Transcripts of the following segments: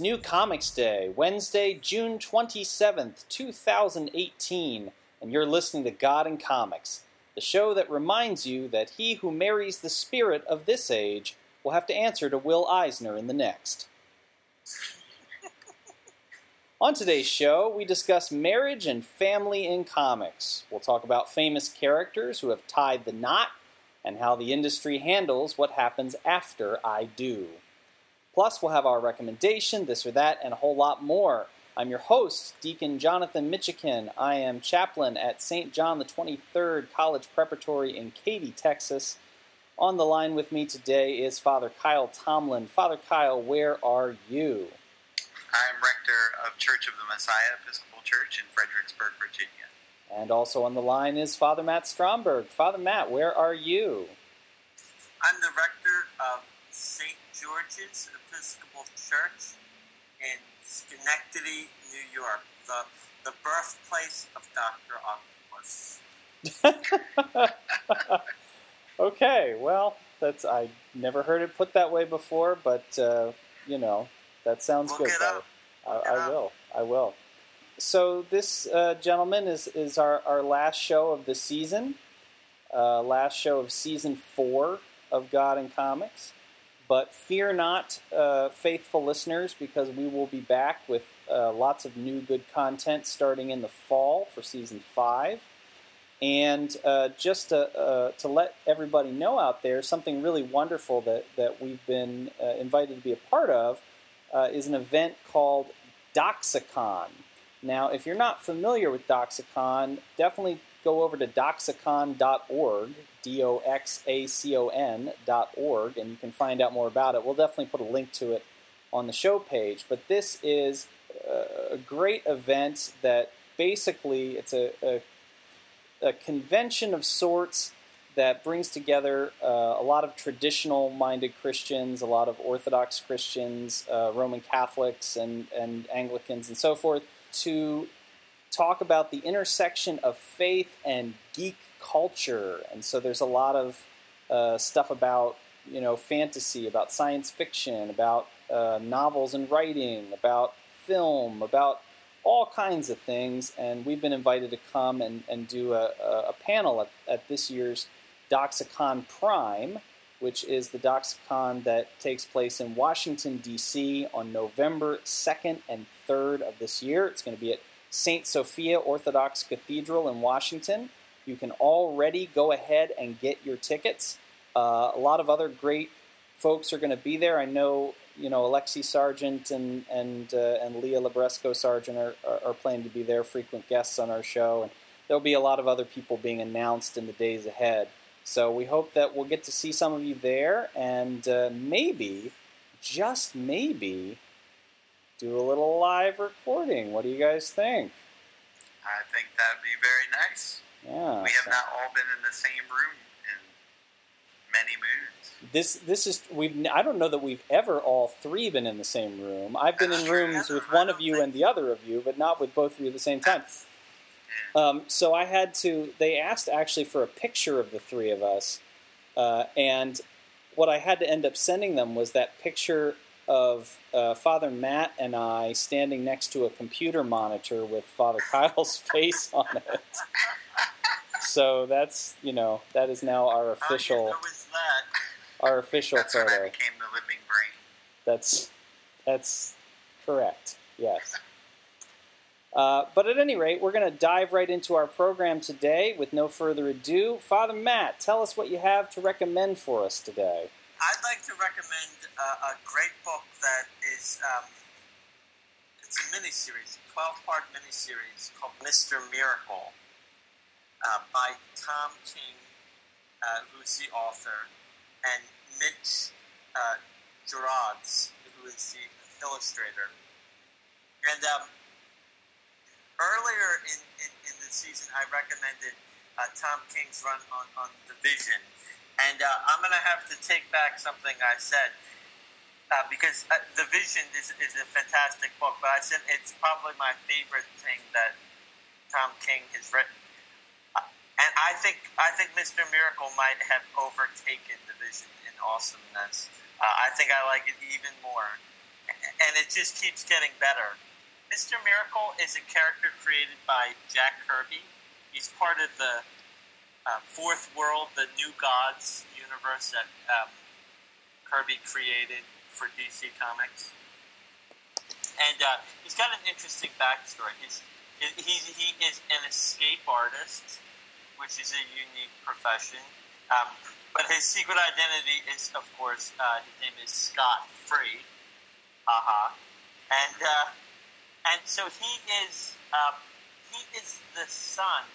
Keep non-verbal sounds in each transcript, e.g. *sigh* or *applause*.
It's New Comics Day, Wednesday, June 27th, 2018, and you're listening to God and Comics, the show that reminds you that he who marries the spirit of this age will have to answer to Will Eisner in the next. *laughs* On today's show, we discuss marriage and family in comics. We'll talk about famous characters who have tied the knot and how the industry handles what happens after I do. Plus, we'll have our recommendation, this or that, and a whole lot more. I'm your host, Deacon Jonathan Mitchican. I am chaplain at St. John the 23rd College Preparatory in Katy, Texas. On the line with me today is Father Kyle Tomlin. Father Kyle, where are you? I'm rector of Church of the Messiah Episcopal Church in Fredericksburg, Virginia. And also on the line is Father Matt Stromberg. Father Matt, where are you? I'm the rector of St. George's Episcopal Church in Schenectady, New York, the, the birthplace of Dr. Octopus. *laughs* okay, well, that's I never heard it put that way before, but uh, you know that sounds Look good. I, I will. I will. So this uh, gentleman is is our, our last show of the season, uh, last show of season four of God and Comics. But fear not, uh, faithful listeners, because we will be back with uh, lots of new good content starting in the fall for season five. And uh, just to, uh, to let everybody know out there, something really wonderful that, that we've been uh, invited to be a part of uh, is an event called Doxacon. Now, if you're not familiar with Doxacon, definitely go over to doxacon.org, D O X A C O N.org, and you can find out more about it. We'll definitely put a link to it on the show page. But this is a great event that basically it's a, a, a convention of sorts that brings together uh, a lot of traditional minded Christians, a lot of Orthodox Christians, uh, Roman Catholics, and, and Anglicans, and so forth to talk about the intersection of faith and geek culture. And so there's a lot of uh, stuff about you know fantasy, about science fiction, about uh, novels and writing, about film, about all kinds of things. And we've been invited to come and, and do a, a panel at, at this year's Doxacon Prime, which is the Doxacon that takes place in Washington, D.C. on November 2nd and 3rd of this year. It's going to be at St. Sophia Orthodox Cathedral in Washington. You can already go ahead and get your tickets. Uh, a lot of other great folks are going to be there. I know, you know, Alexi Sargent and and uh, and Leah Libresco Sargent are, are, are planning to be there, frequent guests on our show, and there'll be a lot of other people being announced in the days ahead. So we hope that we'll get to see some of you there, and uh, maybe, just maybe, do a little live recording. What do you guys think? I think that'd be very. Yeah. We have so. not all been in the same room in many moons. This this is we've I don't know that we've ever all three been in the same room. I've been in rooms with one of you and the other of you, but not with both of you at the same time. Um, so I had to. They asked actually for a picture of the three of us, uh, and what I had to end up sending them was that picture of uh, Father Matt and I standing next to a computer monitor with Father Kyle's *laughs* face on it. So that's you know that is now our official *laughs* our official that's photo. When I became the living brain. That's that's correct. Yes. Uh, but at any rate, we're going to dive right into our program today with no further ado. Father Matt, tell us what you have to recommend for us today. I'd like to recommend uh, a great book that is um, it's a miniseries, a 12-part miniseries called Mr. Miracle uh, by Tom King, uh, who's the author, and Mitch uh, Gerads, who is the illustrator. And um, earlier in, in, in, the season, I recommended uh, Tom King's run on, on The Vision. And uh, I'm going to have to take back something I said. Uh, because uh, The Vision is, is a fantastic book, but I said it's probably my favorite thing that Tom King has written. And I think I think Mr. Miracle might have overtaken The Vision in awesomeness. Uh, I think I like it even more. and it just keeps getting better. Mr. Miracle is a character created by Jack Kirby. He's part of the uh, Fourth World, the New Gods universe that um, Kirby created for DC Comics. And uh, he's got an interesting backstory. He's, he, he is an escape artist, which is a unique profession. Um, but his secret identity is, of course, uh, his name is Scott Free. Haha. And uh, and so he is um, he is the son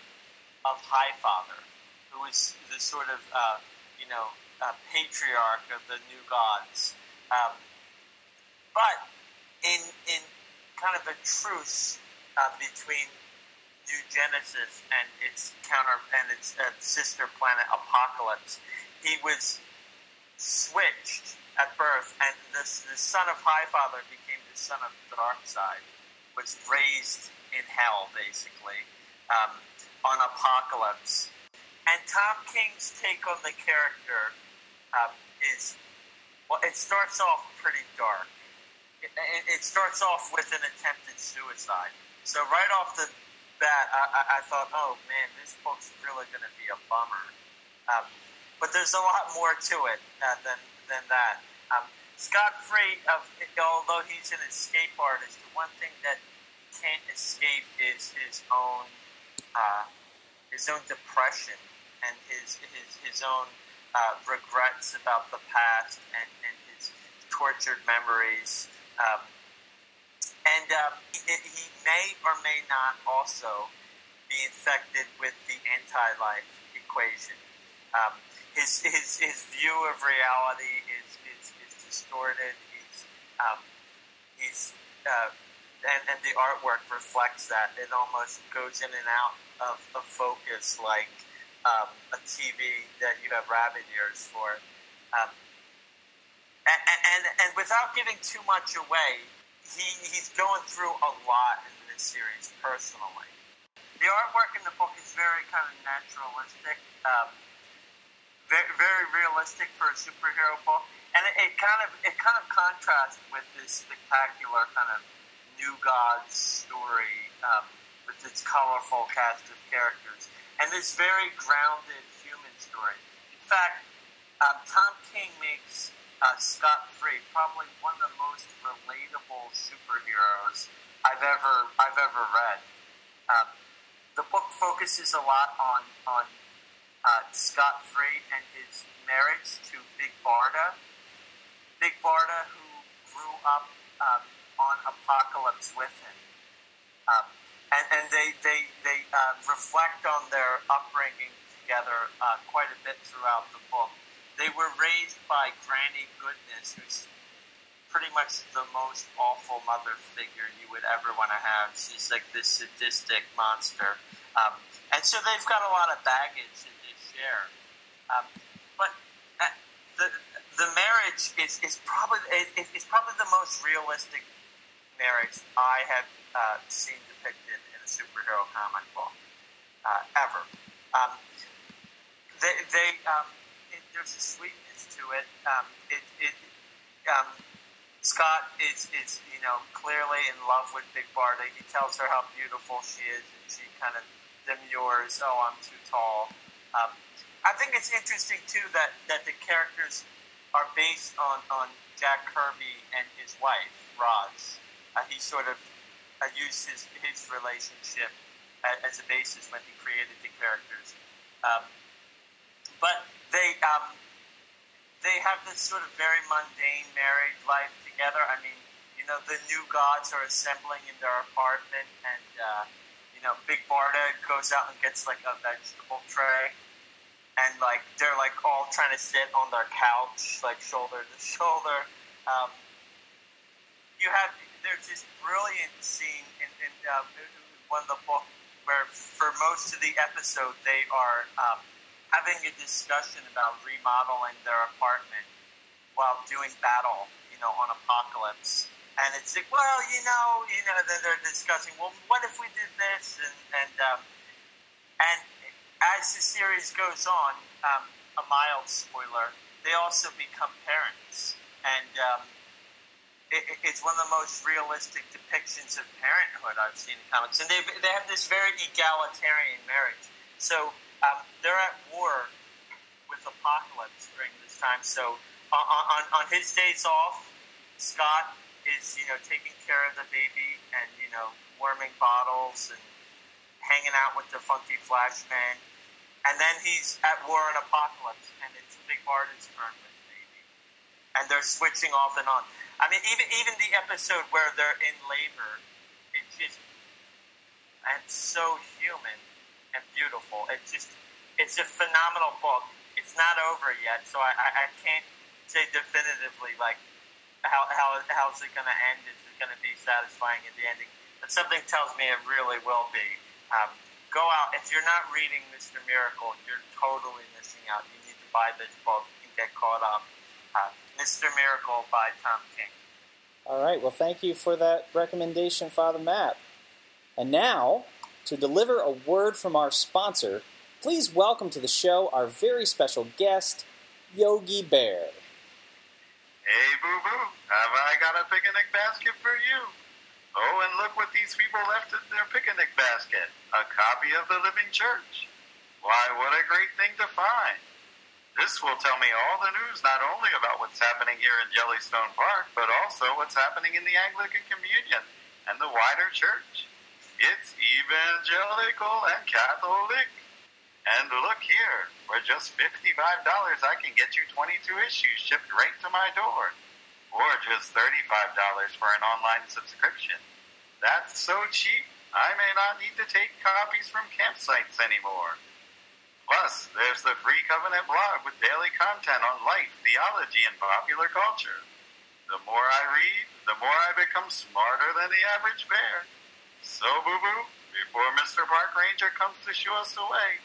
of Highfather, who is the sort of uh, you know uh, patriarch of the new gods. Um, but in in kind of a truce uh, between New Genesis and its counter and its uh, sister planet Apokolips. he was switched at birth, and the, the son of Highfather became the son of Darkseid was raised in hell, basically, um, on Apokolips. And Tom King's take on the character um, is, well, it starts off pretty dark. It, it, starts off with an attempted suicide. So right off the I, I, I thought, oh man, this book's really going to be a bummer. Um, but there's a lot more to it uh, than than that. Um, Scott Free, of, although he's an escape artist, the one thing that he can't escape is his own uh, his own depression and his his, his own uh, regrets about the past and, and his tortured memories. Um, and uh, he, he may or may not also be infected with the anti-life equation. Um, his, his, his view of reality is distorted. He's um, he's uh, and, and the artwork reflects that. It almost goes in and out of, of focus like um, a TV that you have rabbit ears for. Um, and, and, and without giving too much away, he, he's going through a lot in this series personally. The artwork in the book is very kind of naturalistic, um, very, very realistic for a superhero book and it, it, kind of it kind of contrasts with this spectacular kind of new gods story um, with its colorful cast of characters and this very grounded human story. In fact, um, Tom King makes uh, Scott Free probably one of the most relatable superheroes I've ever I've ever read. Um, the book focuses a lot on on uh, Scott Free and his marriage to Big Barda, Big Barda, who grew up um, on Apokolips with him. Um, and, and they, they, they uh, reflect on their upbringing together uh, quite a bit throughout the book. They were raised by Granny Goodness, who's pretty much the most awful mother figure you would ever want to have. She's like this sadistic monster. Um, and so they've got a lot of baggage that they share. Um, but uh, the, the marriage is, is probably it, it's probably the most realistic marriage I have uh, seen depicted in a superhero comic book uh, ever. Um, they, they um, there's a sweetness to it. Um, it, it um, Scott is, is you know clearly in love with Big Barda. He tells her how beautiful she is, and she kind of demurs, "Oh, I'm too tall." Um, I think it's interesting too that that the characters are based on, on Jack Kirby and his wife, Roz. Uh, he sort of uh, used his, his relationship as, as a basis when he created the characters. Um, but they um, they have this sort of very mundane married life together. I mean, you know, the new gods are assembling in their apartment, and uh, you know, Big Barda goes out and gets like a vegetable tray and like they're like all trying to sit on their couch, like shoulder to *laughs* shoulder. Um, you have there's this brilliant scene in, in uh, one of the book where for most of the episode they are um, having a discussion about remodeling their apartment while doing battle, you know, on Apokolips. And it's like, well, you know, you know, then they're discussing, well, what if we did this, and and um, and as the series goes on, um, a mild spoiler, they also become parents, and um, it, it's one of the most realistic depictions of parenthood I've seen in comics, and they they have this very egalitarian marriage. So um, they're at war with Apokolips during this time. So on, on, on his days off, Scott is you know taking care of the baby and you know warming bottles and hanging out with the funky Flashman. And then he's at war in Apokolips, and it's Big Barda's turn with the baby. And they're switching off and on. I mean, even even the episode where they're in labor, it's just it's so human and beautiful. It's just it's a phenomenal book. It's not over yet, so I, I, I can't say definitively like how how how's it going to end? Is it going to be satisfying at the ending? But something tells me it really will be. Um, go out if you're not reading Mr. Miracle, you're totally missing out. You need to buy this book and get caught up. Uh, Mr. Miracle by Tom King. All right. Well, thank you for that recommendation, Father Matt. And now, to deliver a word from our sponsor, please welcome to the show our very special guest, Yogi Bear. Hey, boo boo, have I got a picnic basket for you? Oh, and look what these people left in their picnic basket a copy of the Living Church. Why, what a great thing to find! This will tell me all the news not only about what's happening here in Jellystone Park, but also what's happening in the Anglican Communion and the wider church. It's evangelical and Catholic. And look here, for just $55, I can get you 22 issues shipped right to my door or just $35 for an online subscription. That's so cheap, I may not need to take copies from campsites anymore. Plus, there's the Free Covenant blog with daily content on life, theology, and popular culture. The more I read, the more I become smarter than the average bear. So, boo boo, before Mr. Park Ranger comes to shoo us away,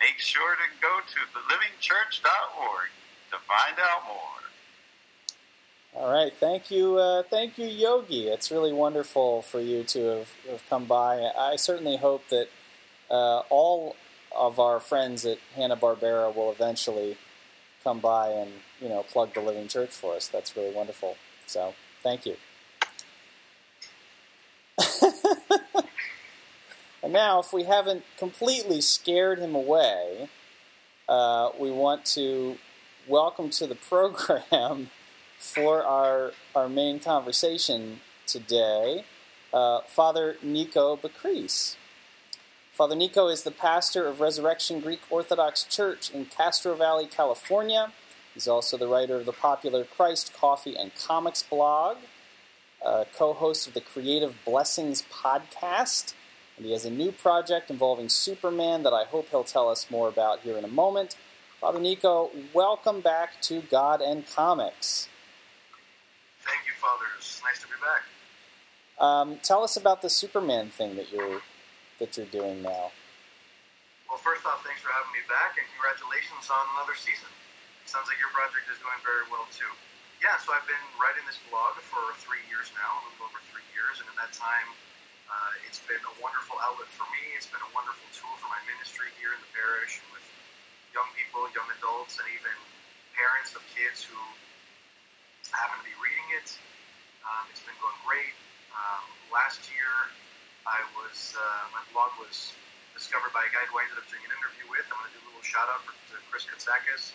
make sure to go to thelivingchurch.org to find out more. All right, thank you, uh, thank you, Yogi. It's really wonderful for you to have, have come by. I certainly hope that uh, all of our friends at Hanna Barbera will eventually come by and you know plug the Living Church for us. That's really wonderful. So, thank you. And now, if we haven't completely scared him away, uh, we want to welcome to the *laughs* program for our, our main conversation today, uh, Father Nico Bakris. Father Nico is the pastor of Resurrection Greek Orthodox Church in Castro Valley, California. He's also the writer of the popular Christ, Coffee, and Comics blog, uh, co host of the Creative Blessings podcast, and he has a new project involving Superman that I hope he'll tell us more about here in a moment. Father Nico, welcome back to God and Comics. Thank you, fathers. Nice to be back. Um, tell us about the Superman thing that you're that you're doing now. Well, first off, thanks for having me back, and congratulations on another season. Sounds like your project is going very well too. Yeah, so I've been writing this blog for three years now, a little over three years, and in that time, uh, it's been a wonderful outlet for me. It's been a wonderful tool for my ministry here in the parish with young people, young adults, and even parents of kids who happen to be reading it. Um, it's been going great. Um, last year, I was uh, my blog was discovered by a guy who I ended up doing an interview with. I'm going to do a little shout out for, to Chris Katsakis,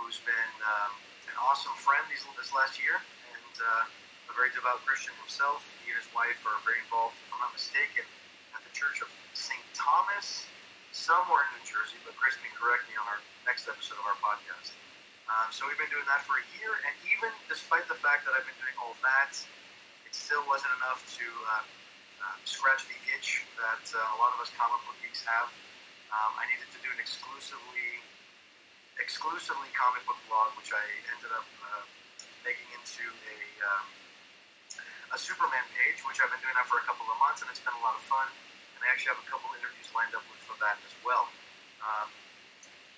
who's been um, an awesome friend these, this last year and uh, a very devout Christian himself. He and his wife are very involved, if I'm not mistaken, at the Church of St. Thomas, somewhere in New Jersey. But Chris can correct me on our next episode of our podcast. Um, so we've been doing that for a year, and even despite the fact that I've been doing all that, it still wasn't enough to uh, uh, scratch the itch that uh, a lot of us comic book geeks have. Um, I needed to do an exclusively exclusively comic book blog, which I ended up uh, making into a um, a Superman page, which I've been doing that for a couple of months, and it's been a lot of fun. And I actually have a couple of interviews lined up with for that as well. Um,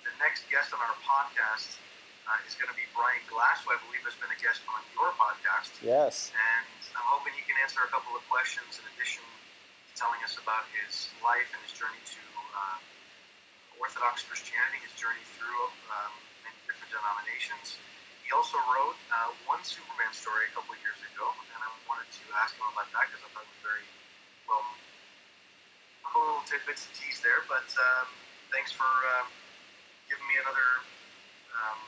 the next guest on our podcast uh, is going to be Brian Glass, who I believe has been a guest on your podcast. Yes. And I'm hoping he can answer a couple of questions in addition to telling us about his life and his journey to uh, Orthodox Christianity, his journey through um, many different denominations. He also wrote uh, one Superman story a couple of years ago, and I wanted to ask him about that because I thought it was very well. A little tidbits to tease there, but um, thanks for um, giving me another um,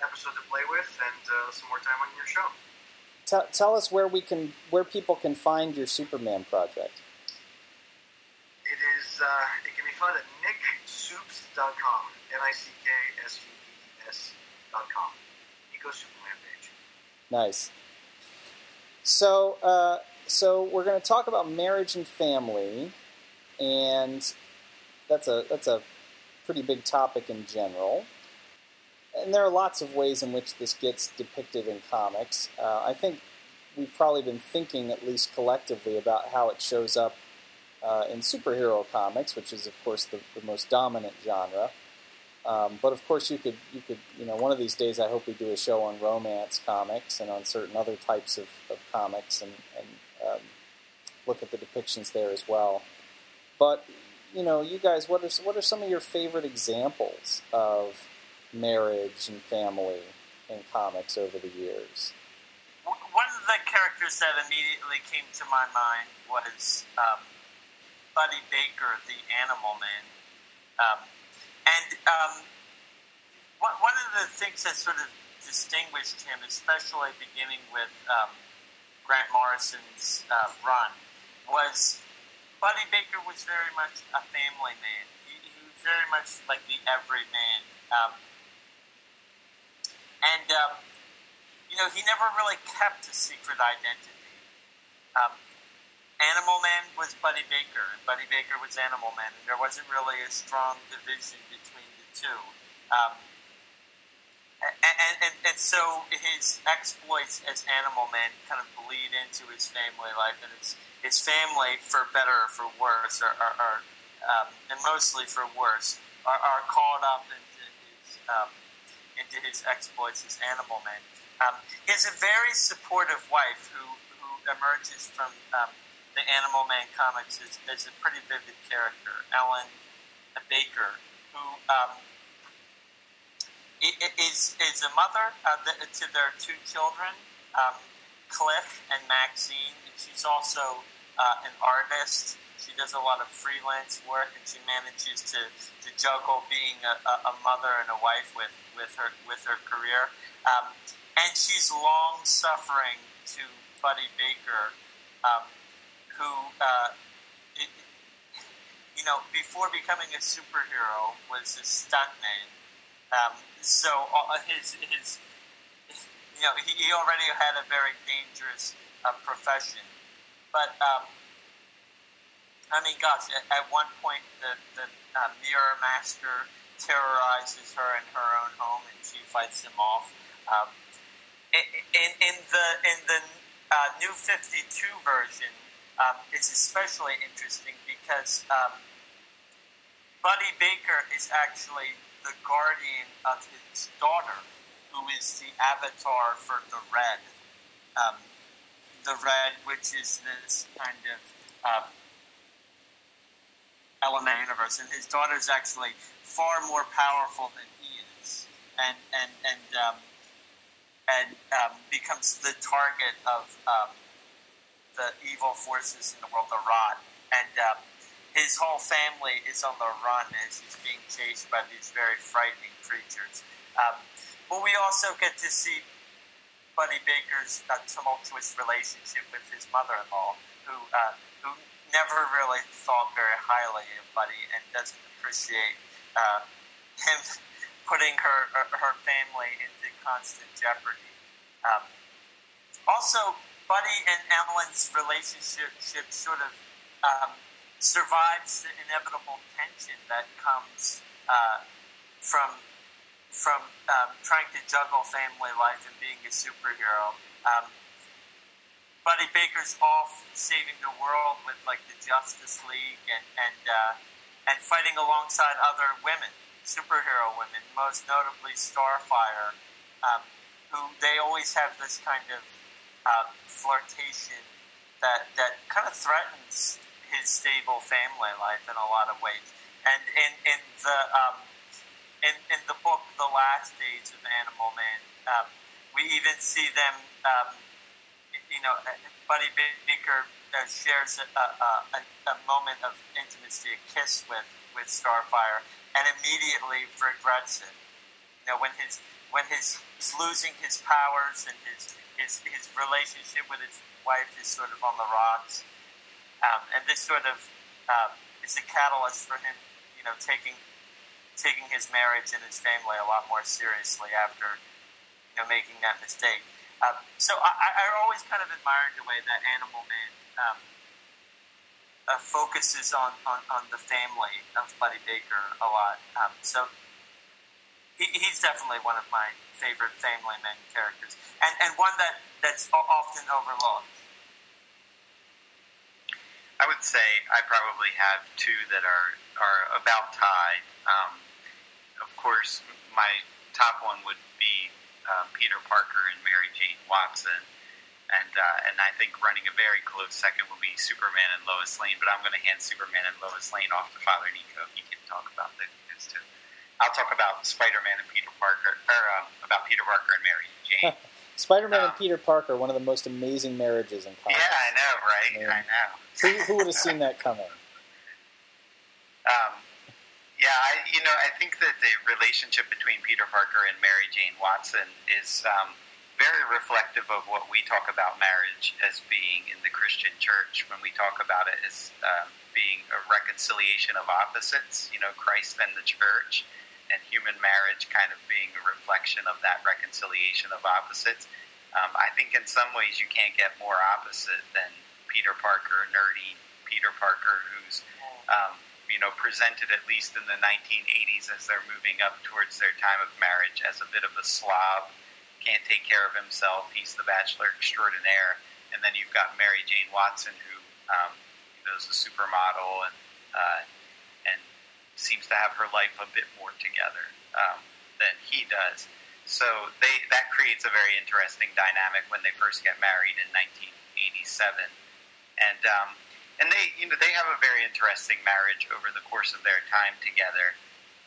episode to play with and uh, some more time on your show. Tell, tell us where we can, where people can find your Superman project. It is. Uh, it can be found at nicksoups.com. N i c k s u p s dot com. Nice. So, uh, so we're going to talk about marriage and family, and that's a that's a pretty big topic in general. And there are lots of ways in which this gets depicted in comics. Uh, I think we've probably been thinking, at least collectively, about how it shows up uh, in superhero comics, which is, of course, the, the most dominant genre. Um, but of course, you could you could you know one of these days I hope we do a show on romance comics and on certain other types of, of comics and, and um, look at the depictions there as well. But you know, you guys, what are what are some of your favorite examples of marriage and family in comics over the years? One of the characters that immediately came to my mind was um, Buddy Baker, the Animal Man. And um, one of the things that sort of distinguished him, especially beginning with um, Grant Morrison's uh, run, was Buddy Baker was very much a family man. He, he was very much like the everyman. Um, and, um, you know, he never really kept a secret identity. Um, Animal Man was Buddy Baker, and Buddy Baker was Animal Man, and there wasn't really a strong division between the two. Um, and, and, and so his exploits as Animal Man kind of bleed into his family life, and his, his family, for better or for worse, are, are, are um, and mostly for worse, are, are caught up into his, um, into his exploits as Animal Man. Um, he has a very supportive wife who, who emerges from um, the Animal Man comics is, is a pretty vivid character, Ellen Baker, who um, is is a mother uh, to their two children, um, Cliff and Maxine. She's also uh, an artist. She does a lot of freelance work, and she manages to, to juggle being a, a mother and a wife with, with her with her career. Um, and she's long suffering to Buddy Baker. Um, who, uh, it, you know, before becoming a superhero, was a stuntman. Um, so uh, his his you know he, already had a very dangerous uh, profession, but um, I mean, gosh, at, at one point the the uh, Mirror Master terrorizes her in her own home, and she fights him off. Um, in, in the in the uh, new Fifty Two version, um, especially interesting because um, Buddy Baker is actually the guardian of his daughter, who is the avatar for the Red. Um, the Red, which is this kind of um, element universe, and his daughter is actually far more powerful than he is, and and and um, and um, becomes the target of um, the evil forces in the world, the Rot, and um, his whole family is on the run as he's being chased by these very frightening creatures. Um, but we also get to see Buddy Baker's uh, tumultuous relationship with his mother-in-law, who uh, who never really thought very highly of Buddy and doesn't appreciate uh, him *laughs* putting her her family into constant jeopardy. Um, also, Buddy and Ellen's relationship sort of um, survives the inevitable tension that comes uh, from from um, trying to juggle family life and being a superhero. Um, Buddy Baker's off saving the world with like the Justice League and and uh, and fighting alongside other women, superhero women, most notably Starfire, um, who they always have this kind of uh, flirtation that that kind of threatens his stable family life in a lot of ways. And in in the um, in in the book, The Last Days of Animal Man, um, we even see them, um, you know, Buddy Baker uh, shares a, a, a, a, moment of intimacy, a kiss with, with Starfire, and immediately regrets it. You know, when his when his he's losing his powers and his his his relationship with his wife is sort of on the rocks, um, and this sort of um, is a catalyst for him, you know, taking taking his marriage and his family a lot more seriously after you know making that mistake. Um, so I, I always kind of admired the way that Animal Man um, uh, focuses on, on, on, the family of Buddy Baker a lot. Um, so he, he's definitely one of my favorite Family Man characters, and, and one that, that's often overlooked. I would say I probably have two that are, are about tied. Um, of course, my top one would be uh, Peter Parker and Mary Jane Watson. And, uh, and I think running a very close second will be Superman and Lois Lane, but I'm going to hand Superman and Lois Lane off to Father Nico. He can talk about those two. I'll talk about Spider-Man and Peter Parker, or um, about Peter Parker and Mary Jane. *laughs* Spider-Man um, and Peter Parker, one of the most amazing marriages in comics. Yeah, I know, right? I, mean, I know. who, who would have seen that coming? *laughs* Um, yeah, I, you know, I think that the relationship between Peter Parker and Mary Jane Watson is um, very reflective of what we talk about marriage as being in the Christian church when we talk about it as um, being a reconciliation of opposites, you know, Christ and the church, and human marriage kind of being a reflection of that reconciliation of opposites. Um, I think in some ways you can't get more opposite than Peter Parker, nerdy Peter Parker, who's um, you know, presented at least in the 1980s as they're moving up towards their time of marriage as a bit of a slob, can't take care of himself. He's the bachelor extraordinaire, and then you've got Mary Jane Watson, who um, you know, is a supermodel and uh, seems to have her life a bit more together um, than he does. So they that creates a very interesting dynamic when they first get married in 1987, and um, and they you know they have a very interesting marriage over the course of their time together.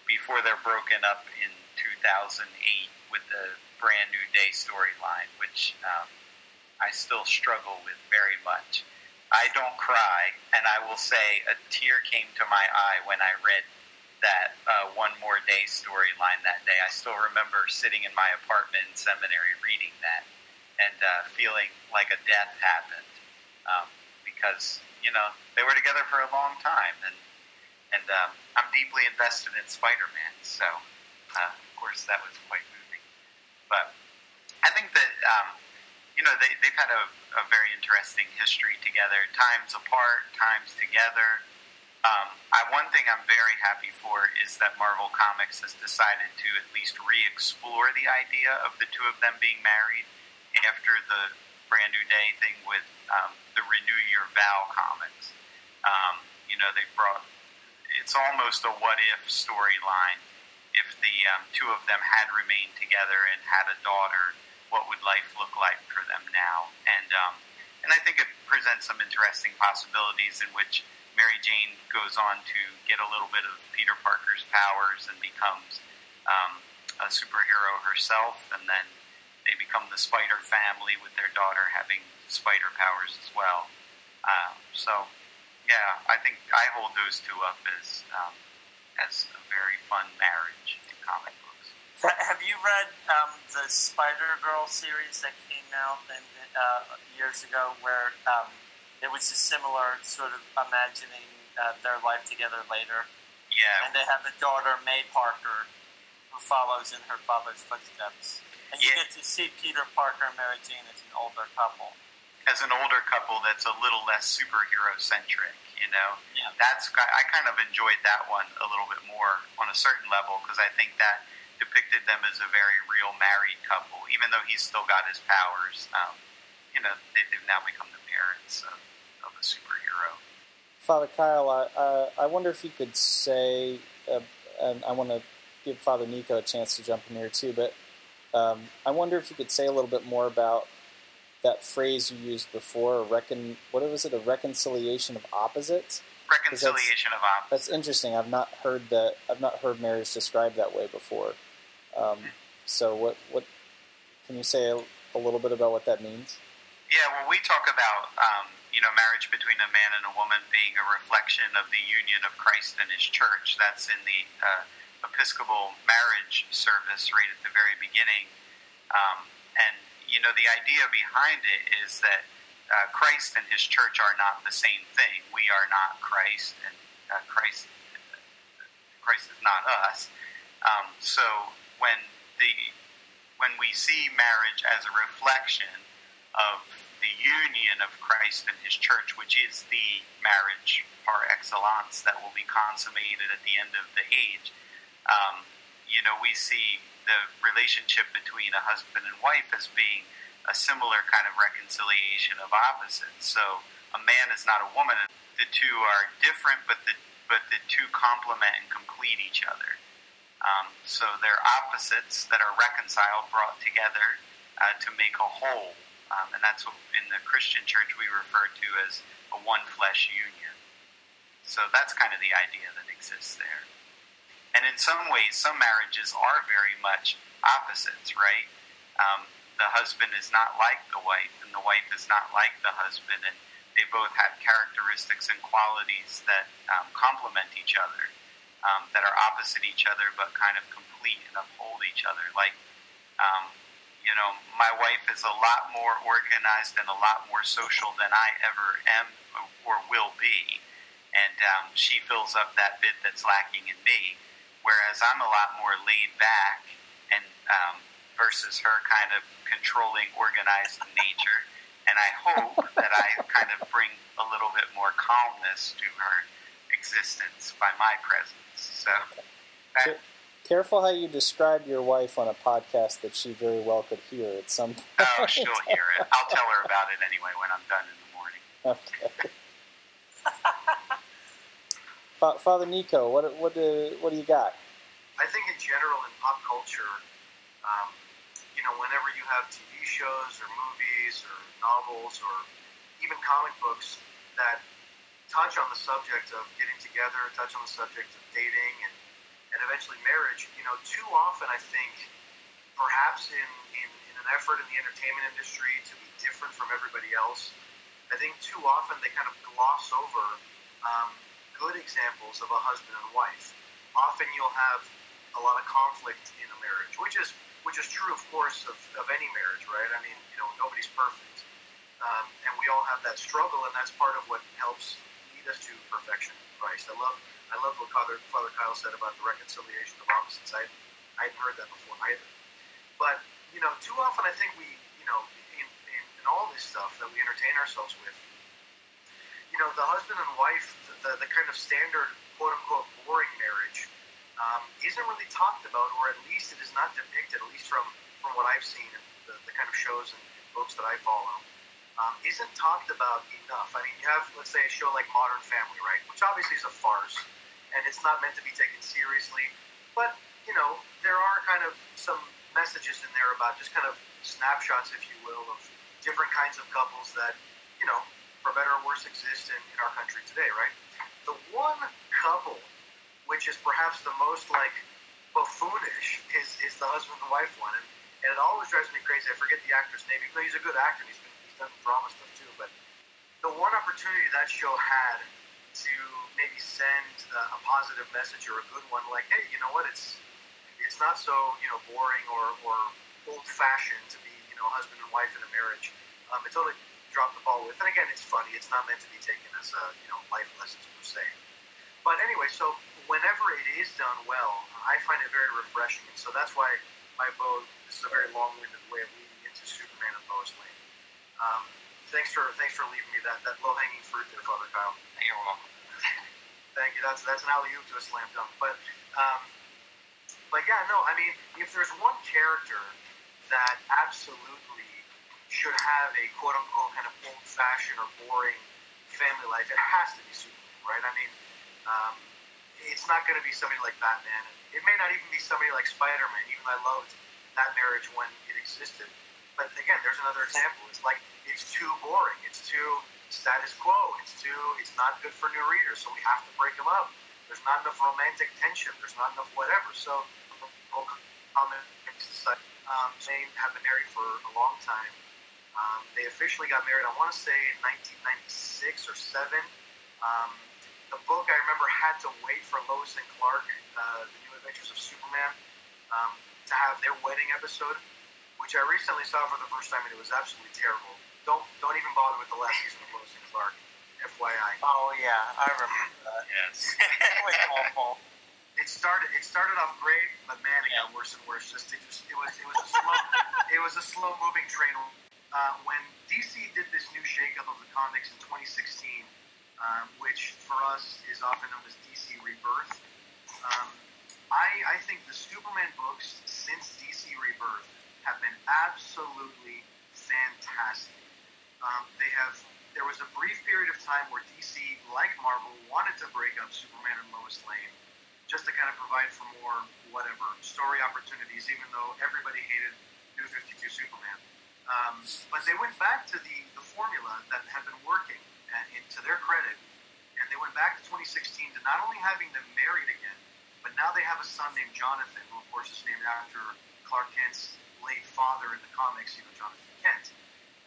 Before they're broken up in 2008 with the brand new day storyline which um, i still struggle with very much. I don't cry and i will say a tear came to my eye when i read that uh, one more day storyline that day i still remember sitting in my apartment in seminary reading that and uh, feeling like a death happened um, because you know, they were together for a long time, and and um, I'm deeply invested in Spider-Man, so uh, of course that was quite moving. But I think that um, you know they they've had a, a very interesting history together, times apart, times together. Um, I, one thing I'm very happy for is that Marvel Comics has decided to at least re-explore the idea of the two of them being married after the Brand New Day thing with um, the Renew Your Vow comics. Um, you know, they brought it's almost a what if storyline. If the um, two of them had remained together and had a daughter, what would life look like for them now? And um, and I think it presents some interesting possibilities in which Mary Jane goes on to get a little bit of Peter Parker's powers and becomes um, a superhero herself, and then they become the Spider family with their daughter having spider powers as well. Um, so, yeah, I think I hold those two up as um, as a very fun marriage in comic books. Have you read um, the Spider Girl series that came out in, uh, years ago, where um, it was a similar sort of imagining uh, their life together later? Yeah. And they have a daughter, May Parker, who follows in her father's footsteps. And you yeah. get to see Peter Parker and Mary Jane as an older couple. As an older couple that's a little less superhero centric, you know? Yeah. That's I kind of enjoyed that one a little bit more on a certain level because I think that depicted them as a very real married couple, even though he's still got his powers. Um, you know, they, have now become the parents a superhero. Father Kyle, I, uh, I wonder if you could say, uh, and I want to give Father Nico a chance to jump in here too, but um, I wonder if you could say a little bit more about that phrase you used before, recon, what was it, a reconciliation of opposites? Reconciliation of opposites. That's interesting. I've not heard that. I've not heard marriage described that way before. Um, so, what what Can you say a, a little bit about what that means? Yeah, well, we talk about um, you know marriage between a man and a woman being a reflection of the union of Christ and His church. That's in the uh, Episcopal marriage service right at the very beginning, um, and you know the idea behind it is that uh, Christ and His church are not the same thing. We are not Christ, and uh, Christ Christ is not us. Um, so when the when we see marriage as a reflection of the union of Christ and His church, which is the marriage par excellence that will be consummated at the end of the age, um, you know, we see the relationship between a husband and wife as being a similar kind of reconciliation of opposites. So a man is not a woman. The two are different, but the but the two complement and complete each other. Um, so they're opposites that are reconciled, brought together uh, to make a whole. Um, and that's what in the Christian church we refer to as a one flesh union. So that's kind of the idea that exists there. And in some ways, some marriages are very much opposites, right? Um, the husband is not like the wife, and the wife is not like the husband, and they both have characteristics and qualities that um, complement each other, um, that are opposite each other but kind of complete and uphold each other. Like, um, you know, my wife is a lot more organized and a lot more social than I ever am or will be, and um, she fills up that bit that's lacking in me. Whereas I'm a lot more laid back and um, versus her kind of controlling, organized nature and I hope that I kind of bring a little bit more calmness to her existence by my presence. So, that, careful how you describe your wife on a podcast that she very well could hear at some point. Oh, she'll hear it. I'll tell her about it anyway when I'm done in the morning. Okay. *laughs* Father Nico, what what do what do you got? I think in general in pop culture, um, you know, whenever you have TV shows or movies or novels or even comic books that touch on the subject of getting together, touch on the subject of dating and, and eventually marriage, you know, too often I think perhaps in, in, in an effort in the entertainment industry to be different from everybody else, I think too often they kind of gloss over um, good examples of a husband and wife. Often you'll have a lot of conflict in a marriage, which is which is true, of course, of, of any marriage, right? I mean, you know, nobody's perfect. Um, and we all have that struggle, and that's part of what helps lead us to perfection in Christ. I love, I love what Father, Father Kyle said about the reconciliation of opposites. I, I hadn't heard that before either. But you know, too often I think we, you know, in, in, in all this stuff that we entertain ourselves with, you know, the husband and wife, the, the kind of standard quote unquote boring marriage, um, isn't really talked about, or at least it is not depicted, at least from from what I've seen in the, the kind of shows and, and books that I follow um, isn't talked about enough. I mean, you have, let's say, a show like Modern Family, right? Which obviously is a farce, and it's not meant to be taken seriously. But, you know, there are kind of some messages in there about just kind of snapshots, if you will, of different kinds of couples that, you know, for better or worse, exist in, in our country today, right? The one couple, which is perhaps the most, like, buffoonish, is, is the husband and wife one. And, and it always drives me crazy. I forget the actor's name, even though he's a good actor. He's been done drama stuff too. But the one opportunity that show had to maybe send a positive message or a good one, like, hey, you know what? It's it's not so you know boring or, or old fashioned to be you know husband and wife in a marriage. Um, it totally dropped the ball with. And again, it's funny. It's not meant to be taken as a you know life lessons per se. But anyway, so whenever it is done well, I find it very refreshing, and so that's why my vote. This is a very long-winded way of leading into Superman and Lois Lane. Um, thanks for thanks for leaving me that, that low hanging fruit there, Father Kyle. You're welcome. Thank you. That's that's an alley oop to a slam dunk. But um, but yeah, no. I mean, if there's one character that absolutely should have a quote unquote kind of old fashioned or boring family life, it has to be Superman, right? I mean, um, it's not going to be somebody like Batman. It may not even be somebody like Spider Man. Even though I loved that marriage when it existed. But again, there's another example. It's like it's too boring. It's too status quo. It's too. It's not good for new readers. So we have to break them up. There's not enough romantic tension. There's not enough whatever. So comic um, Zane have been married for a long time. Um, they officially got married, I want to say, in 1996 or 7. Um, the book, I remember, had to wait for Lois and Clark, uh, The New Adventures of Superman, um, to have their wedding episode, which I recently saw for the first time, and it was absolutely terrible. Don't don't even bother with the last season of Lois and Clark, FYI. Oh yeah, I remember that. Yes. *laughs* it was awful. It started. It started off great, but man, it got worse and worse. Just it, just, it was. It was a slow. *laughs* it was a slow moving train. Uh, when DC did this new shakeup of the comics in 2016, um, which for us is often known as DC Rebirth, um, I, I think the Superman books since DC Rebirth have been absolutely fantastic. Um, they have. There was a brief period of time where DC, like Marvel, wanted to break up Superman and Lois Lane just to kind of provide for more whatever story opportunities, even though everybody hated New 52 Superman. Um, but they went back to the, the formula that had been working, and, and to their credit, and they went back to 2016 to not only having them married again, but now they have a son named Jonathan, who of course is named after Clark Kent's late father in the comics, you know, Jonathan Kent.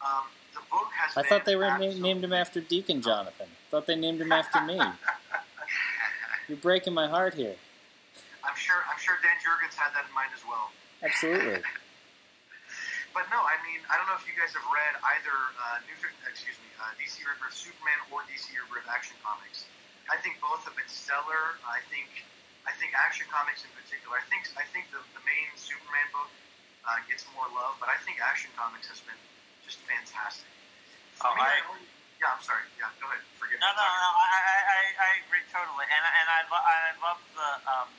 Um, the book has. I thought they were named him after Deacon Jonathan. Thought they named him after me. *laughs* You're breaking my heart here. I'm sure. I'm sure Dan Jurgens had that in mind as well. Absolutely. *laughs* But no, I mean, I don't know if you guys have read either uh, New, excuse me, uh, DC Rebirth Superman or DC Rebirth Action Comics. I think both have been stellar. I think, I think Action Comics in particular. I think, I think the, the main Superman book uh, gets more love, but I think Action Comics has been just fantastic. Me, I- only- yeah, I'm sorry. Yeah, go ahead. Forgive No, me. no, no. I, I, I, I agree totally, and and I, lo- I love the um,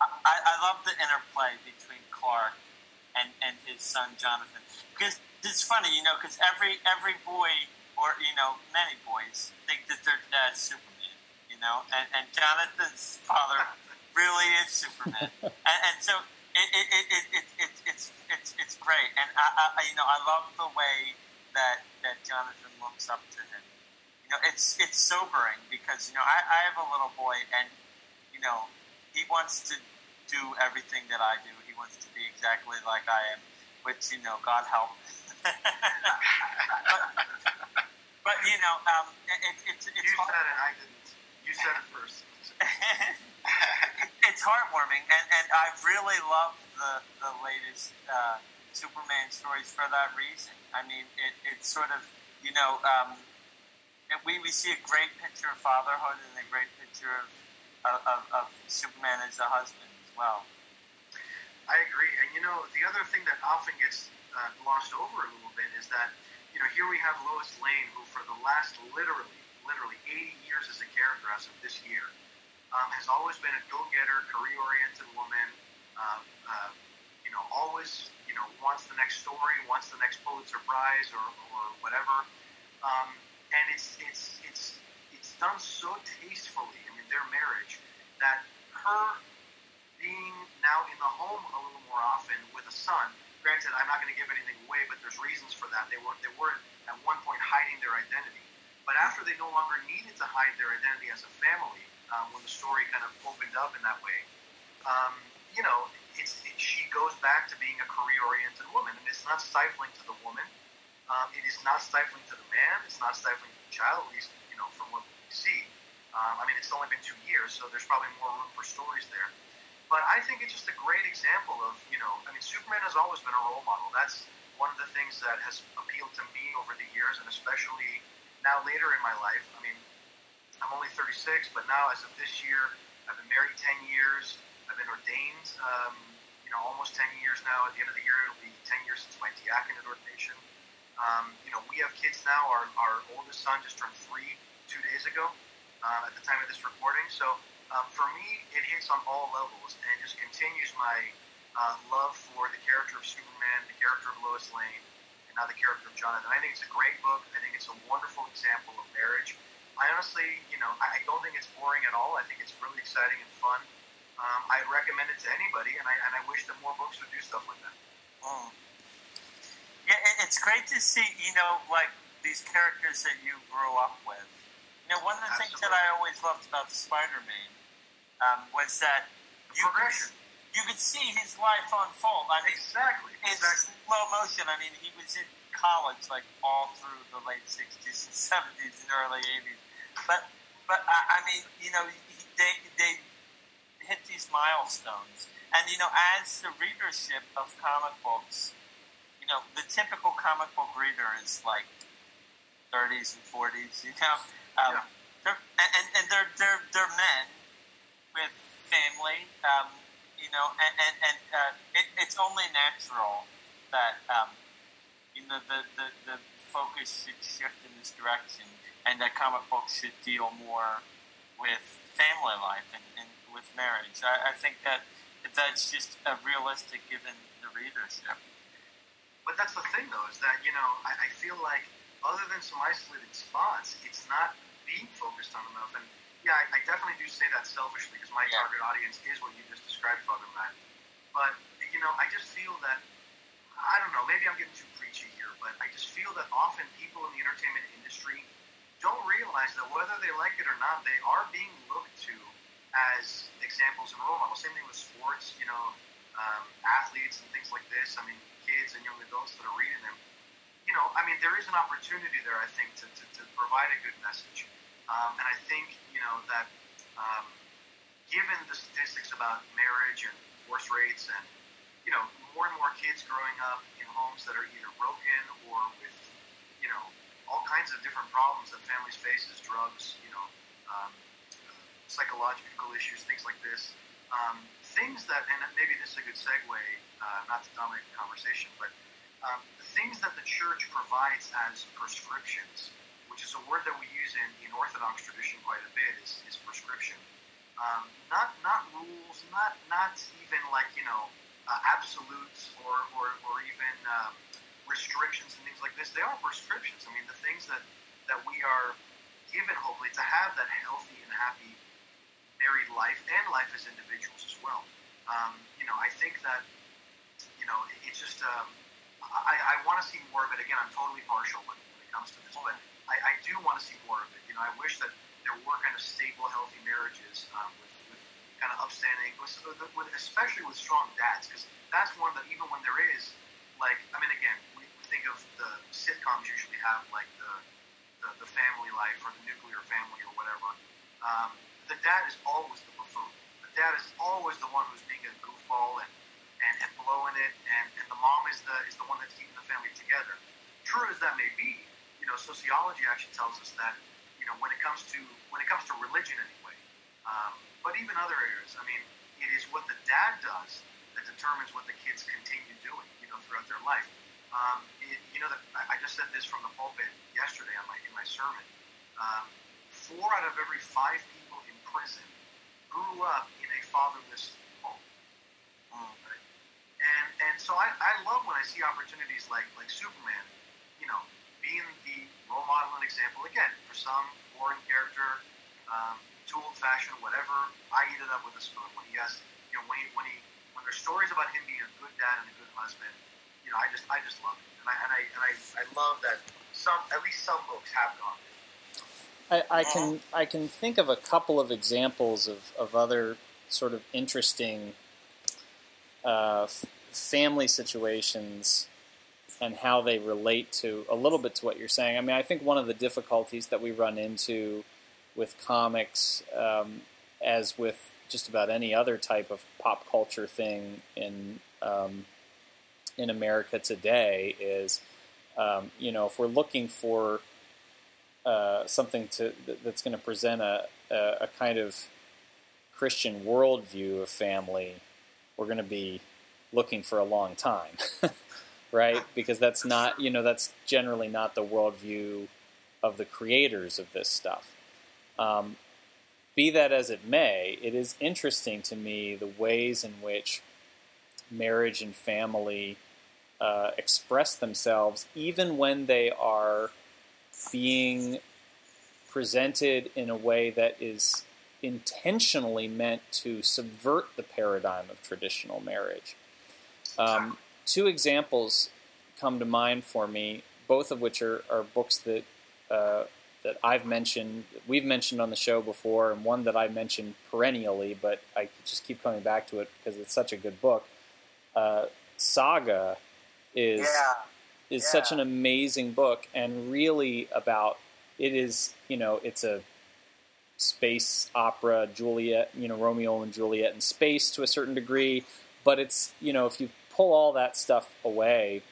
I, I love the interplay between Clark and and his son Jonathan. Because it's funny, you know, because every every boy or you know many boys think that their dad's Superman, you know, and and Jonathan's father *laughs* really is Superman, and, and so. It, it, it, it, it, it, it's it's it's great, and I, I you know I love the way that that Jonathan looks up to him you know, it's it's sobering because you know I, I have a little boy and you know he wants to do everything that I do. He wants to be exactly like I am, which you know, God help. but, *laughs* but you know, um, it, it's it's You hard- said it. I didn't. You said it first. *laughs* *laughs* it's heartwarming, and, and I really love the the latest uh, Superman stories for that reason. I mean, it, it's sort of you know um, we we see a great picture of fatherhood and a great picture of of, of, of Superman as a husband as well. I agree. And you know, the other thing that often gets uh, glossed over a little bit is that, you know, here we have Lois Lane, who for the last literally, literally 80 years as a character as of this year, um, has always been a go-getter, career-oriented woman. Um, uh, you know, always, you know, wants the next story, wants the next Pulitzer Prize or, or whatever. Um, and it's it's it's it's done so tastefully. I mean, their marriage that her being now in the home a little more often with a son. Granted, I'm not going to give anything away, but there's reasons for that. They were they were at one point hiding their identity, but after they no longer needed to hide their identity as a family, um, when the story kind of opened up in that way, um, you know, it's it, she goes back to being a career-oriented woman, and it's not stifling to the woman. Um, it is not stifling to the man. It's not stifling to the child, at least you know from what we see. Um, I mean, it's only been two years, so there's probably more room for stories there. But I think it's just a great example of, you know, I mean, Superman has always been a role model. That's one of the things that has appealed to me over the years, and especially now later in my life. I mean, I'm only 36, but now as of this year, I've been married 10 years. I've been ordained, um, you know, almost 10 years now. At the end of the year, it'll be 10 years since my diaconate ordination. Um, you know, we have kids now. Our, our oldest son just turned three two days ago uh, at the time of this recording. So um, for me, it hits on all levels and just continues my uh, love for the character of Superman, the character of Lois Lane, and now the character of Jonathan. I think it's a great book. I think it's a wonderful example of marriage. I honestly, you know, I I don't think it's boring at all. I think it's really exciting and fun. Um, I'd recommend it to anybody, and I, and I wish that more books would do stuff like that. Mm. Yeah, it's great to see, you know, like these characters that you grew up with. You know, one of the things that I always loved about Spider-Man um, was that you could, you could see his life unfold. I mean, exactly. it's Exactly. slow motion. I mean, he was in college like all through the late '60s and '70s and early '80s. But, but I, I mean, you know, he, they they hit these milestones, and you know, as the readership of comic books, you know, the typical comic book reader is like 30s and 40s. You know, um, Yeah. they're, and and- they're they're they're men with family. Um, you know, and and, and uh, it, it's only natural that um, you know the, the the focus should shift in this direction, and that comic books should deal more with family life and, and with marriage. I, I think that that's just uh, realistic given the readership. But that's the thing, though, is that you know I, I feel like other than some isolated spots, it's not being focused on enough. And yeah, I, I definitely do say that selfishly because my Yeah. target audience is what you just described, Father Matt. But you know, I just feel that I don't know. Maybe I'm getting too preachy here, but I just feel that often people in the entertainment industry don't realize that whether they like it or not, they are being looked to as examples and role models. Same thing with sports, you know, um, athletes and things like this. I mean, kids and young adults that are reading them. You know, I mean, there is an opportunity there, I think, to, to, to provide a good message. Um, and I think, you know, that um, given the statistics about marriage and divorce rates and, you know, more and more kids growing up in homes that are either broken or with, you know, all kinds of different problems that families face as drugs, you know, um, psychological issues, things like this. Um, things that, and maybe this is a good segue, uh, not to dominate the conversation, but um, the things that the church provides as prescriptions, which is a word that we use in, in Orthodox tradition quite a bit, is, is prescription. Um, not not rules, not not even like you know uh, absolutes or or, or even um, restrictions and things like this. They are prescriptions. I mean, the things that that we are given, hopefully, to have that healthy and happy married life and life as individuals as well. Um, you know, I think that you know it- it's just um, I, I want to see more of it. Again, I'm totally partial when, when it comes to this, but I, I do want to see more of it. You know, I wish that there were kind of stable, healthy marriages um, with, with kind of upstanding, with, with, especially with strong dads, because that's one that even when there is, like, I mean, again, we, we think of the sitcoms usually have like the, the the family life or the nuclear family or whatever. Um, the dad is always the buffoon. The dad is always the one who's being a goofball and, and, and blowing it, and, and the mom is the is the one that's keeping the family together. True as that may be, you know, sociology actually tells us that you know when it comes to when it comes to religion anyway, um, but even other areas. I mean, it is what the dad does that determines what the kids continue doing, you know, throughout their life. Um, it, you know, that I just said this from the pulpit yesterday on my in my sermon. Um, four out of every five people prison grew up in a fatherless home. Right? And and so I, I love when I see opportunities like like Superman, you know, being the role model and example again for some boring character, um, too old fashioned, whatever. I eat it up with a spoon when he has, you know, when he when he when there's stories about him being a good dad and a good husband. You know, I just I just love it, and I and I and I, I love that some at least some books have gone. there. I, I can I can think of a couple of examples of, of other sort of interesting uh, f- family situations and how they relate to a little bit to what you're saying. I mean, I think one of the difficulties that we run into with comics, um, as with just about any other type of pop culture thing in um, in America today, is um, you know if we're looking for uh, something to that's going to present a, a, a kind of Christian worldview of family, we're going to be looking for a long time, *laughs* right? Because that's not, you know, that's generally not the worldview of the creators of this stuff. Um, be that as it may, it is interesting to me the ways in which marriage and family uh, express themselves, even when they are being presented in a way that is intentionally meant to subvert the paradigm of traditional marriage. Um, two examples come to mind for me, both of which are, are books that uh, that I've mentioned, we've mentioned on the show before, and one that I mention perennially, but I just keep coming back to it because it's such a good book. Uh, Saga is Yeah. Is Yeah. such an amazing book, and really about it is you know it's a space opera, Juliet, you know Romeo and Juliet in space to a certain degree, but it's you know if you pull all that stuff away,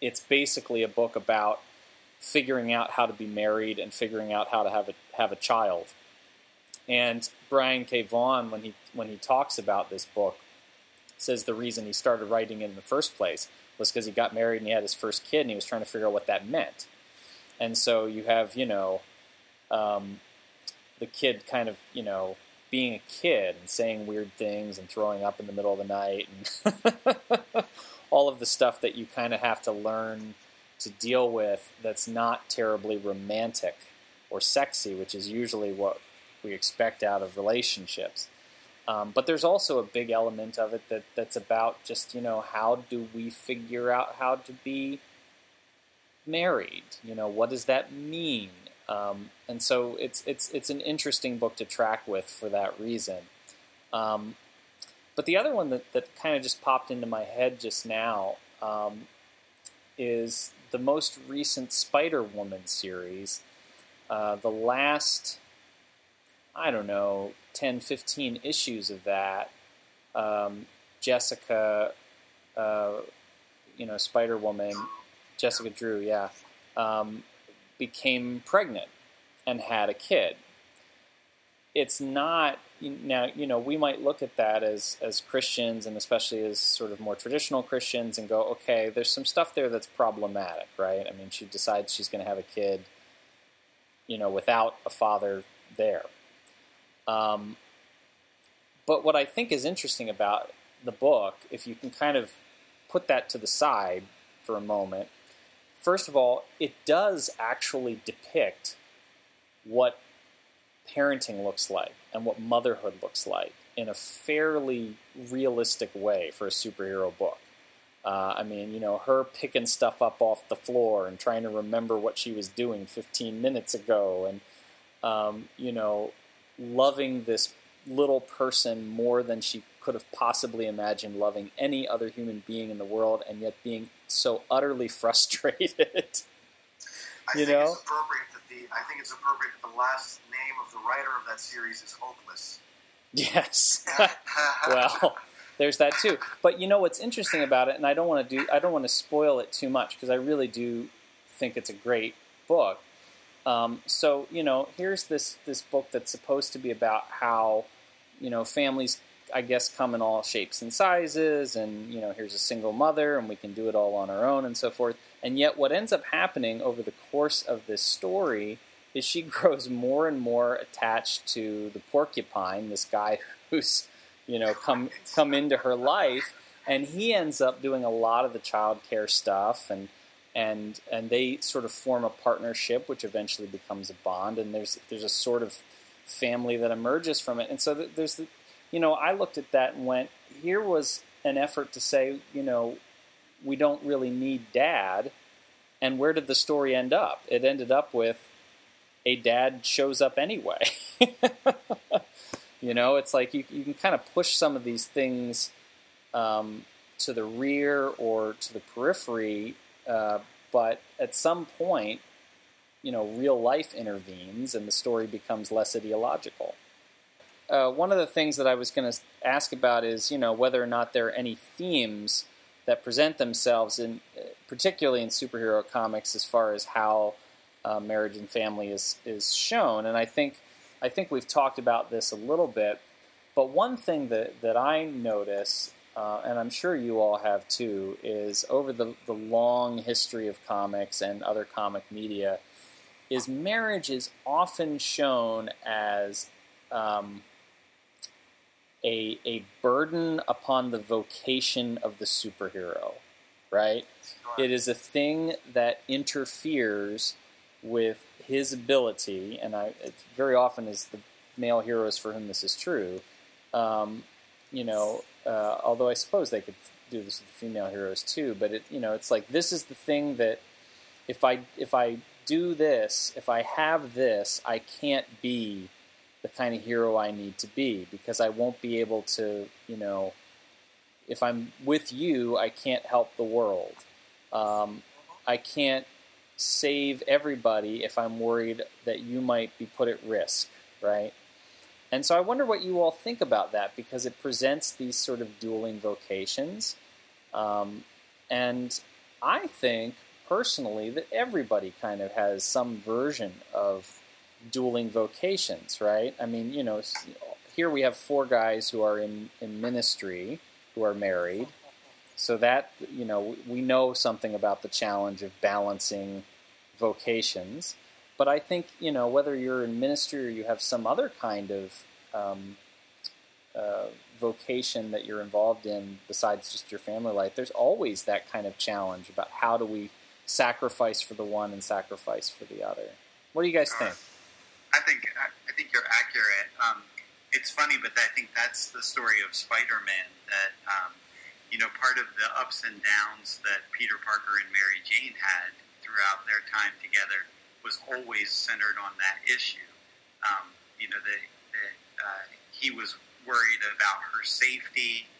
it's basically a book about figuring out how to be married and figuring out how to have a have a child. And Brian K. Vaughan, when he when he talks about this book, says the reason he started writing it in the first place was because he got married and he had his first kid and he was trying to figure out what that meant. And so you have you know um, the kid kind of you know being a kid and saying weird things and throwing up in the middle of the night and *laughs* all of the stuff that you kind of have to learn to deal with that's not terribly romantic or sexy, which is usually what we expect out of relationships. Um, but there's also a big element of it that, that's about just, you know, how do we figure out how to be married? You know, what does that mean? Um, and so it's, it's, it's an interesting book to track with for that reason. Um, but the other one that, that kind of just popped into my head just now um, is the most recent Spider Woman series. Uh, the last, I don't know, 10, 15 issues of that, um, Jessica, uh, you know, Spider Woman, Jessica Drew, yeah, um, became pregnant and had a kid. It's not now, you know, we might look at that as as Christians and especially as sort of more traditional Christians and go, okay, there's some stuff there that's problematic, right? I mean, she decides she's going to have a kid, you know, without a father there. Um, but what I think is interesting about the book, if you can kind of put that to the side for a moment, first of all, it does actually depict what parenting looks like and what motherhood looks like in a fairly realistic way for a superhero book. Uh, I mean, you know, her picking stuff up off the floor and trying to remember what she was doing 15 minutes ago, and um, you know, loving this little person more than she could have possibly imagined loving any other human being in the world, and yet being so utterly *laughs* frustrated. I You think know? it's appropriate that the I think it's appropriate that the last name of the writer of that series is Hopeless. yes. *laughs* well, there's that too. But you know what's interesting about it, and I don't want to do, I don't want to spoil it too much because I really do think it's a great book. Um, so you know, here's this this book that's supposed to be about how you know families, I guess, come in all shapes and sizes, and you know, here's a single mother, and we can do it all on our own, and so forth. And yet, what ends up happening over the course of this story is she *laughs* grows more and more attached to the porcupine, this guy who's you know come come into her life, and he ends up doing a lot of the child care stuff and and and they sort of form a partnership which eventually becomes a bond and there's there's a sort of family that emerges from it. And so there's the you know I looked at that and went here was an effort to say you know we don't really need dad and where did the story end up? It ended up with a dad shows up anyway. *laughs* You know it's like you, you can kind of push some of these things um, to the rear or to the periphery uh, but at some point, you know, real life intervenes and the story becomes less ideological. Uh, one of the things that I was going to ask about is, you know, whether or not there are any themes that present themselves in, particularly in superhero comics, as far as how uh, marriage and family is is shown. And I think I think we've talked about this a little bit. But one thing that that I notice uh, and I'm sure you all have too, is over the, the long history of comics and other comic media, is marriage is often shown as um, a, a burden upon the vocation of the superhero, right? It is a thing that interferes with his ability, and I, it very often is the male heroes for whom this is true. Um, you know, uh, although I suppose they could do this with female heroes too. But it, you know, it's like this is the thing that if I if I do this, if I have this, I can't be the kind of hero I need to be because I won't be able to, you know, if I'm with you, I can't help the world. Um, I can't save everybody if I'm worried that you might be put at risk, right? And so I wonder what you all think about that because it presents these sort of dueling vocations. Um, and I think personally that everybody kind of has some version of dueling vocations, right? I mean, you know, here we have four guys who are in, in ministry who are married. So that, you know, we know something about the challenge of balancing vocations. But I think, you know, whether you're in ministry or you have some other kind of um, uh, vocation that you're involved in besides just your family life, there's always that kind of challenge about how do we sacrifice for the one and sacrifice for the other. What do you guys think? I think I think you're accurate. Um, it's funny, but I think that's the story of Spider-Man. That um, you know, part of the ups and downs that Peter Parker and Mary Jane had throughout their time together was always centered on that issue. Um, you know, that, that uh, he was worried about her safety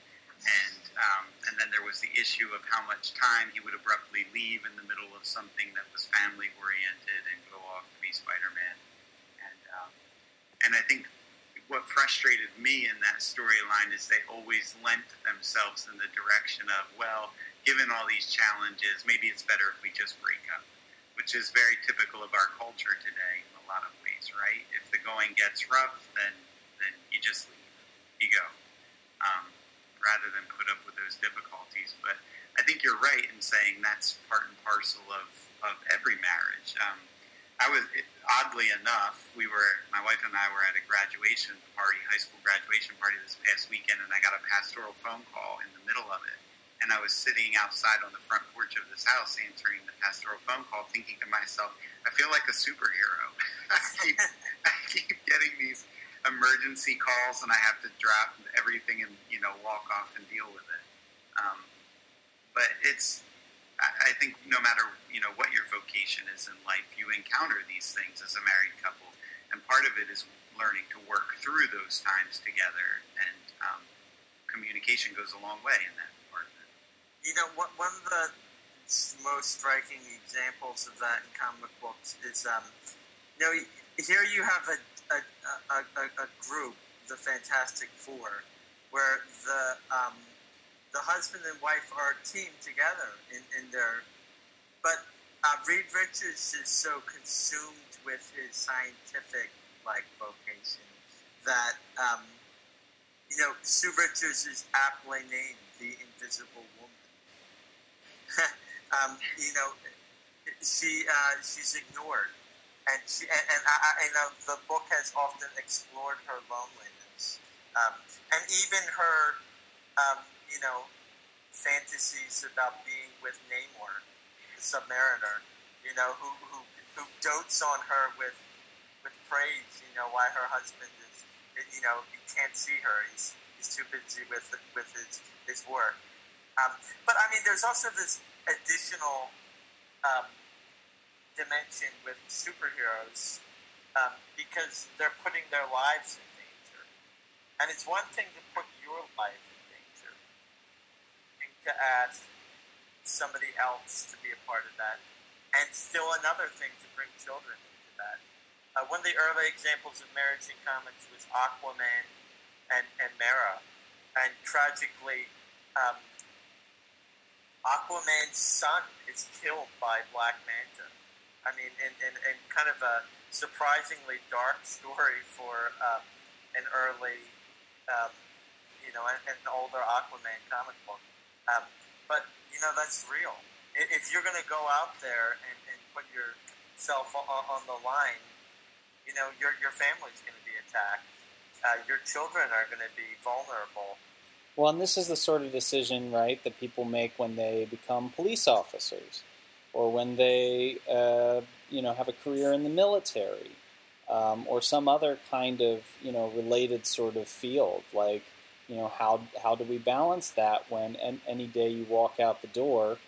and um, and then there was the issue of how much time he would abruptly leave in the middle of something that was family oriented and go off to be Spider Man, and um, and I think what frustrated me in that storyline is they always lent themselves in the direction of well, given all these challenges, maybe it's better if we just break up, which is very typical of our culture today in a lot of ways, right? If the going gets rough, then then you just leave, you go. Um, rather than put up with those difficulties. But I think you're right in saying that's part and parcel of, of every marriage. Um, I was oddly enough, we were my wife and I were at a graduation party, high school graduation party this past weekend, and I got a pastoral phone call in the middle of it. And I was sitting outside on the front porch of this house answering the pastoral phone call, thinking to myself, I feel like a superhero. *laughs* I, keep, I keep getting these emergency calls and I have to drop everything and you know walk off and deal with it. Um, but it's I, think no matter you know what your vocation is in life, you encounter these things as a married couple, and part of it is learning to work through those times together. And um, communication goes a long way in that. You know, one of the most striking examples of that in comic books is, um, you know, here you have a a, a, a, group, the Fantastic Four, where the um, the husband and wife are a team together in, in their. But uh, Reed Richards is so consumed with his scientific like vocation that um, you know Sue Richards is aptly named the Invisible. *laughs* um, you know, she uh, she's ignored. And she and, and I, I know the book has often explored her loneliness, um, and even her, um, you know, fantasies about being with Namor, the Submariner, you know, who who who dotes on her with with praise, you know, why her husband is, you know, he can't see her, he's he's too busy with with his his work. Um, but I mean, there's also this additional. Um, dimension with superheroes um, because they're putting their lives in danger. And it's one thing to put your life in danger and to ask somebody else to be a part of that, and still another thing to bring children into that. Uh, one of the early examples of marriage in comics was Aquaman and, and Mera. And tragically, um, Aquaman's son is killed by Black Manta. I mean, and, and, and kind of a surprisingly dark story for um, an early, um, you know, an, an, older Aquaman comic book. Um, but, you know, that's real. If you're going to go out there and, and put yourself on, the line, you know, your, your family's going to be attacked. Uh, your children are going to be vulnerable. Well, and this is the sort of decision, right, that people make when they become police officers or when they uh, you know have a career in the military um, or some other kind of you know related sort of field like you know how how do we balance that when and any day you walk out the door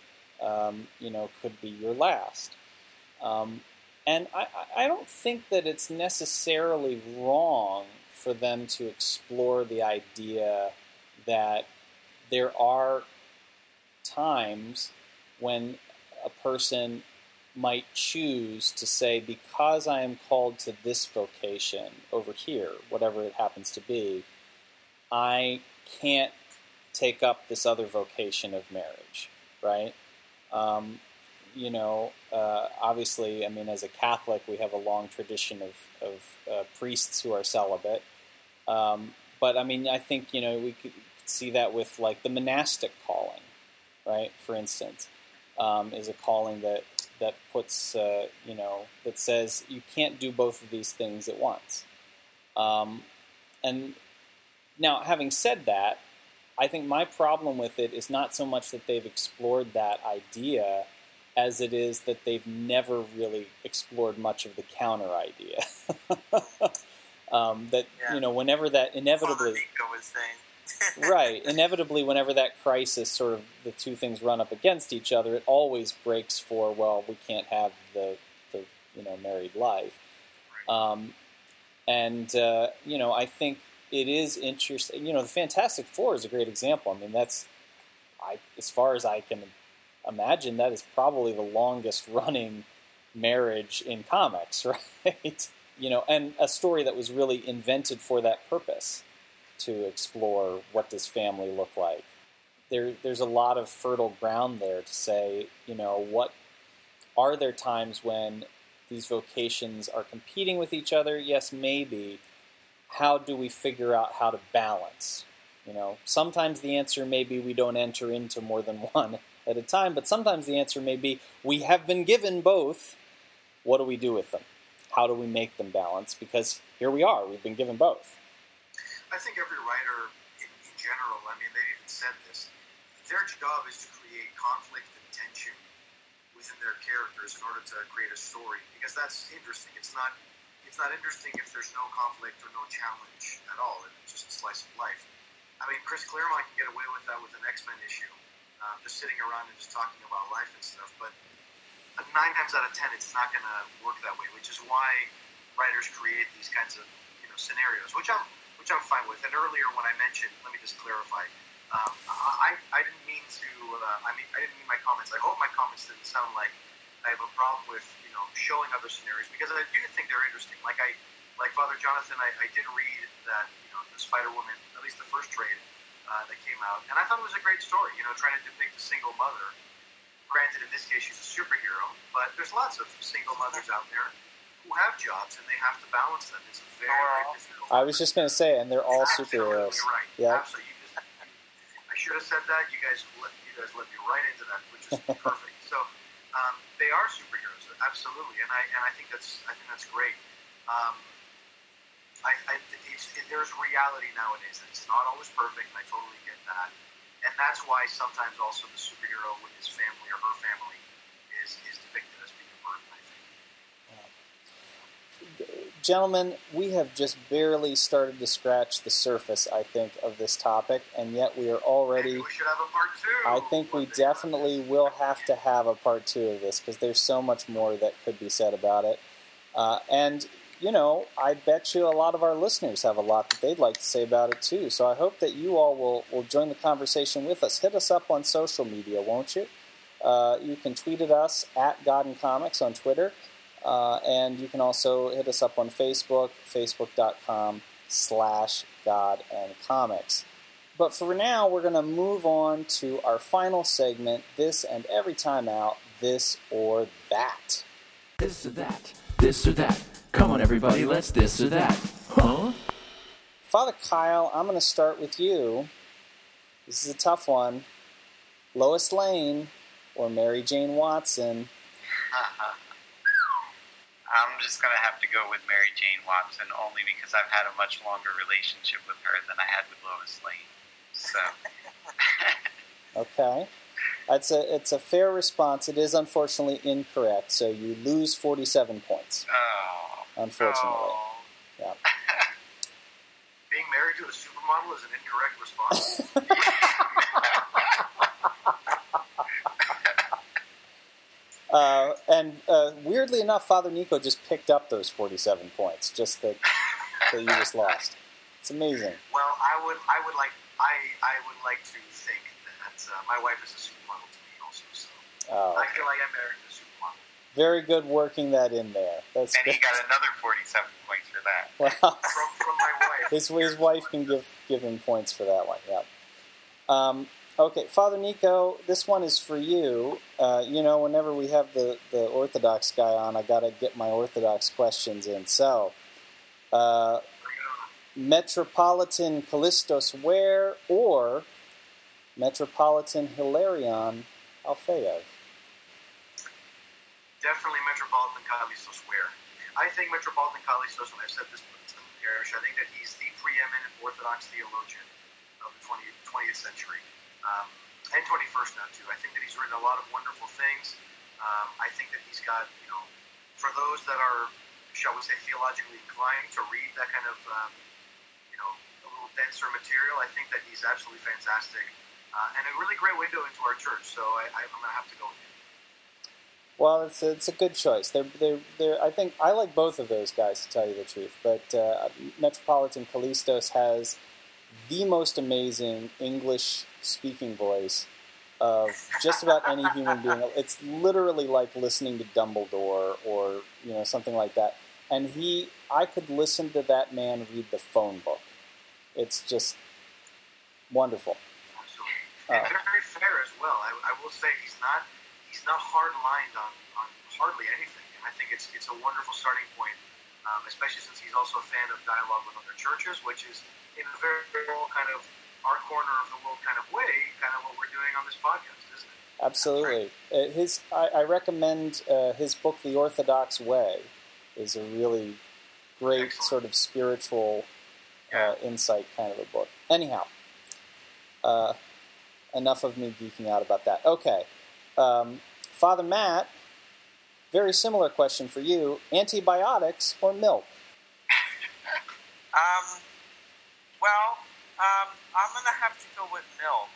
um, you know could be your last? Um, And I, I don't think that it's necessarily wrong for them to explore the idea that there are times when a person might choose to say, because I am called to this vocation over here, whatever it happens to be, I can't take up this other vocation of marriage, right? Um, you know, uh, obviously, I mean, as a Catholic, we have a long tradition of, of uh, priests who are celibate. Um, but I mean, I think, you know, we could see that with like the monastic calling, right? For instance, um, is a calling that that puts, uh, you know, that says you can't do both of these things at once. Um, and now, having said that, I think my problem with it is not so much that they've explored that idea as it is that they've never really explored much of the counter idea. *laughs* um, that Yeah. you know, whenever that inevitably, saying. Right, inevitably, whenever that crisis sort of the two things run up against each other, it always breaks for well, we can't have the the you know married life. Um, and uh, you know, I think it is interesting. You know, the Fantastic Four is a great example. I mean, that's I as far as I can imagine, that is probably the longest running marriage in comics, *laughs* right? you know, and a story that was really invented for that purpose to explore what does family look like. There, there's a lot of fertile ground there to say, you know, what are there times when these vocations are competing with each other? Yes, maybe. How do we figure out how to balance? You know, sometimes the answer may be we don't enter into more than *laughs* one at a time, but sometimes the answer may be we have been given both. What do we do with them? How do we make them balance? Because here we are, we've been given both. I think every writer in, in general, I mean, they even said this, their job is to create conflict and tension within their characters in order to create a story because that's interesting. It's not it's not interesting if there's no conflict or no challenge at all. It's just a slice of life. I mean, Chris Claremont can get away with that with an X Men issue, um, just sitting around and just talking about life and stuff. But nine times out of ten, it's not going to work that way. Which is why writers create these kinds of you know scenarios, which I'm which I'm fine with. And earlier when I mentioned, let me just clarify. Um, I, I didn't mean to. Uh, I mean, I didn't mean my comments. I hope my comments didn't sound like I have a problem with you know showing other scenarios because I do think they're interesting. Like I, like Father Jonathan, I, I did read that you know the Spider Woman, at least the first trade uh, that came out, and I thought it was a great story. You know, trying to depict a single mother. Granted, in this case, she's a superhero, but there's lots of single mothers out there who have jobs and they have to balance them. It's very, very difficult. I was just going to say, and they're all Absolutely superheroes. Right. Yeah. Absolutely. You just, I should have said that. You guys, let, you guys let me right into that, which is *laughs* perfect. So, um, they are superheroes, absolutely, and I and I think that's I think that's great. Um, I, I it's, it, there's reality nowadays. that It's not always perfect. And I totally get that, and that's why sometimes also the superhero with his family or her family is is depicted as being a burden. I think. Gentlemen, we have just barely started to scratch the surface, I think, of this topic, and yet we are already. Maybe we should have a part two. I think we definitely will have to have a part two of this because there's so much more that could be said about it. Uh, and, you know, I bet you a lot of our listeners have a lot that they'd like to say about it too. So I hope that you all will, will join the conversation with us. Hit us up on social media, won't you? Uh, you can tweet at us at God and Comics on Twitter. Uh, and you can also hit us up on Facebook, facebook.com slash God and Comics. But for now, we're going to move on to our final segment, This and Every Time Out, This or That. This or that. This or that. Come on, everybody, let's this or that. Huh? Father Kyle, I'm going to start with you. This is a tough one. Lois Lane or Mary Jane Watson? *laughs* I'm just going to have to go with Mary Jane Watson only because I've had a much longer relationship with her than I had with Lois Lane. So, *laughs* Okay. That's a, it's a fair response. It is unfortunately incorrect, so you lose 47 points, oh. unfortunately. Oh. Yeah. *laughs* Being married to a supermodel is an incorrect response. *laughs* Uh, and uh, weirdly enough, Father Nico just picked up those 47 points, just that, that you just lost. It's amazing. Well, I would, I would like, I, I would like to think that uh, my wife is a supermodel to me also. So Oh, I feel like I'm married to a supermodel. very good working that in there. That's And he got another 47 points for that. Wow. From, from my wife. *laughs* his, his wife can give, give him points for that one. Yeah. Um, okay, Father Nico, this one is for you. Uh, you know, whenever we have the, the Orthodox guy on, I got to get my Orthodox questions in. So, uh, Metropolitan Kallistos Ware or Metropolitan Hilarion Alfeyev? Definitely Metropolitan Kallistos Ware. I think Metropolitan Kallistos, and I've said this in the parish, I think that he's the preeminent Orthodox theologian of the 20th, 20th century, um, and 21st now too. I think that he's written a lot of wonderful things. Um, I think that he's got, you know, for those that are, shall we say, theologically inclined to read that kind of, um, you know, a little denser material, I think that he's absolutely fantastic uh, and a really great window into our church. So I, I'm going to have to go with him. Well, it's a, it's a good choice. They're, they're, they're, I think I like both of those guys to tell you the truth. But uh, Metropolitan Kallistos has the most amazing English speaking voice of just about any human being. It's literally like listening to Dumbledore or you know something like that. And he, I could listen to that man read the phone book. It's just wonderful. Absolutely. Uh, and very fair as well. I, I will say he's not he's not hard lined on, on hardly anything, and I think it's it's a wonderful starting point, um, especially since he's also a fan of dialogue with other churches, which is in a very, very kind of our corner of the world kind of way, kind of what we're doing on this podcast, isn't it? Absolutely. Uh, his, I, I recommend uh, his book, The Orthodox Way, is a really great Excellent. sort of spiritual uh, insight kind of a book. Anyhow, uh, enough of me geeking out about that. Okay. Um, Father Matt, very similar question for you antibiotics or milk? *laughs* Um, well, um, I'm gonna have to go with milk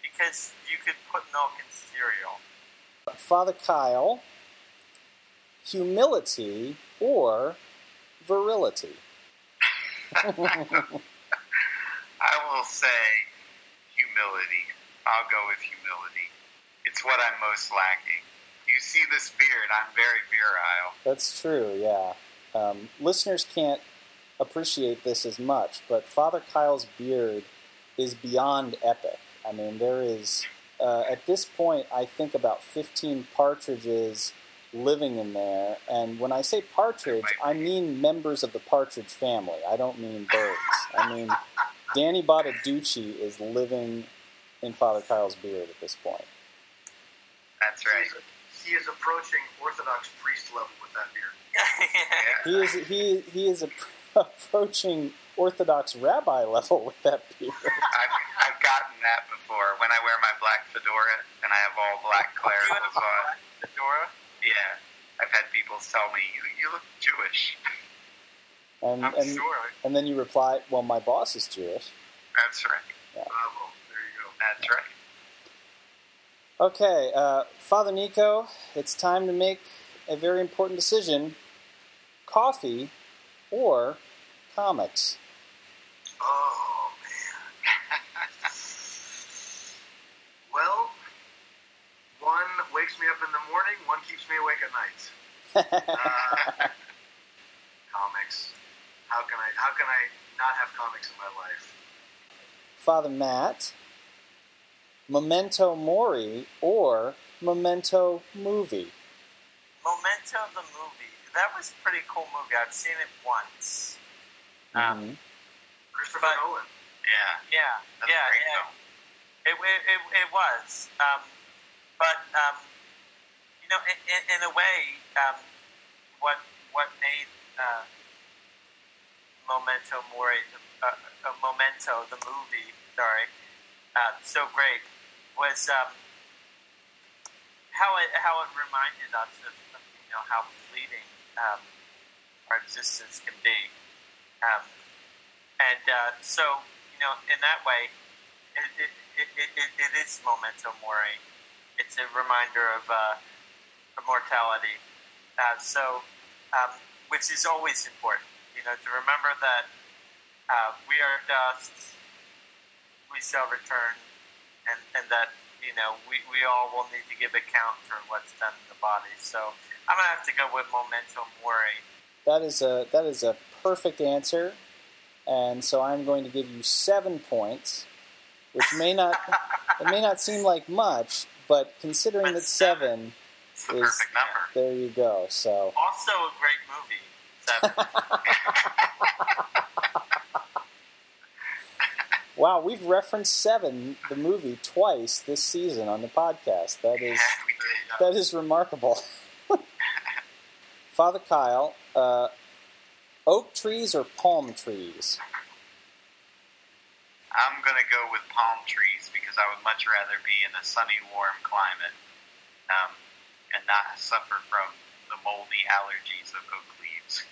because you could put milk in cereal. Father Kyle, humility or virility? *laughs* I will say humility. I'll go with humility. It's what I'm most lacking. You see this beard, I'm very virile. That's true, yeah. Um, listeners can't appreciate this as much, but Father Kyle's beard is beyond epic. I mean, there is, uh, at this point, I think about 15 partridges living in there. And when I say partridge, I mean members of the partridge family. I don't mean birds. I mean, Danny Bonaduce is living in Father Kyle's beard at this point. That's right. He is approaching Orthodox priest level with that beard. Yeah. *laughs* He is he he is a, approaching Orthodox rabbi level with that beard. *laughs* I've, I've gotten that before when I wear my black fedora and I have all black You have on. fedora? Yeah, I've had people tell me you you look Jewish. And I'm and, sure. and then you reply, "Well, my boss is Jewish." That's right. Bravo. There you go. That's right. Okay, uh, Father Nico, it's time to make a very important decision: coffee or comics. Oh man. *laughs* well, one wakes me up in the morning, one keeps me awake at night. *laughs* Uh, comics. How can I? How can I not have comics in my life? Father Matt, Memento Mori or Memento Movie. Memento the movie. That was a pretty cool movie. I've seen it once. Um. Christopher Nolan. Yeah, Yeah, that's yeah, yeah. It, it, it, it was. Um, but, um, you know, in, in, in a way, um, what what made uh, Memento Mori, uh, uh, Memento, the movie, sorry, uh, so great was um, how it how it reminded us of, of you know how fleeting um, our existence can be, um, and uh, so you know in that way, it it, it, it, is memento mori. It's a reminder of uh, immortality. Uh, so, um, which is always important, you know, to remember that uh, we are dust, we shall return, and, and that, you know, we, we all will need to give account for what's done in the body. So I'm going to have to go with memento mori. That is a that is a perfect answer, and so I'm going to give you seven points, which may not *laughs* it may not seem like much, but considering that seven the is perfect number. there, you go. So Also a great movie. Seven. *laughs* wow, we've referenced Seven, the movie, twice this season on the podcast. That is that is remarkable. *laughs* Father Kyle, uh, oak trees or palm trees? I'm going to go with palm trees because I would much rather be in a sunny, warm climate um, and not suffer from the moldy allergies of oak leaves.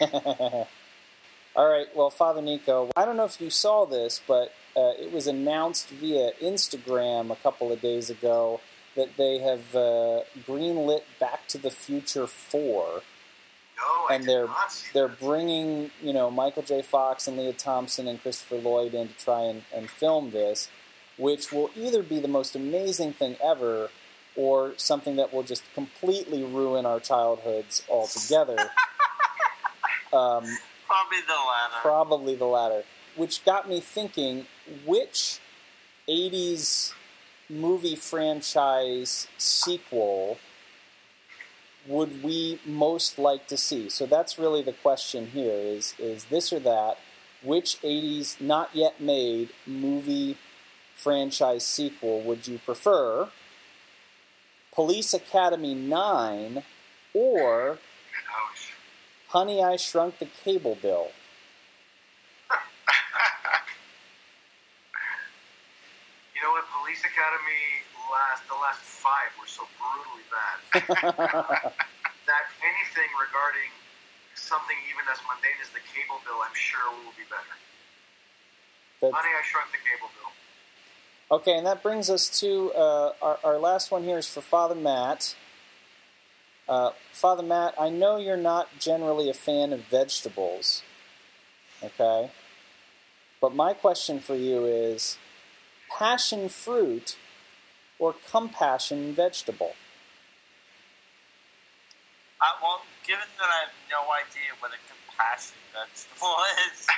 *laughs* *laughs* All right, well, Father Nico, I don't know if you saw this, but uh, it was announced via Instagram a couple of days ago that they have uh, greenlit Back to the Future 4. No, And they're they're that. bringing you know Michael J. Fox and Lea Thompson and Christopher Lloyd in to try and, and film this, which will either be the most amazing thing ever or something that will just completely ruin our childhoods altogether. *laughs* um, Probably the latter. probably the latter, which got me thinking which 80s movie franchise sequel would we most like to see? So that's really the question here is is this or that which 80s not yet made movie franchise sequel would you prefer? Police Academy 9 or. Honey I Shrunk the Cable Bill? *laughs* You know what? Police Academy last the last five were so brutally bad *laughs* that anything regarding something even as mundane as the cable bill, I'm sure will be better. That's- Honey, I Shrunk the Cable Bill. Okay, and that brings us to uh, our, our last one here is for Father Matt. Uh, Father Matt, I know you're not generally a fan of vegetables, okay? But my question for you is passion fruit or compassion vegetable? Uh, well, given that I have no idea what a compassion vegetable *laughs* is,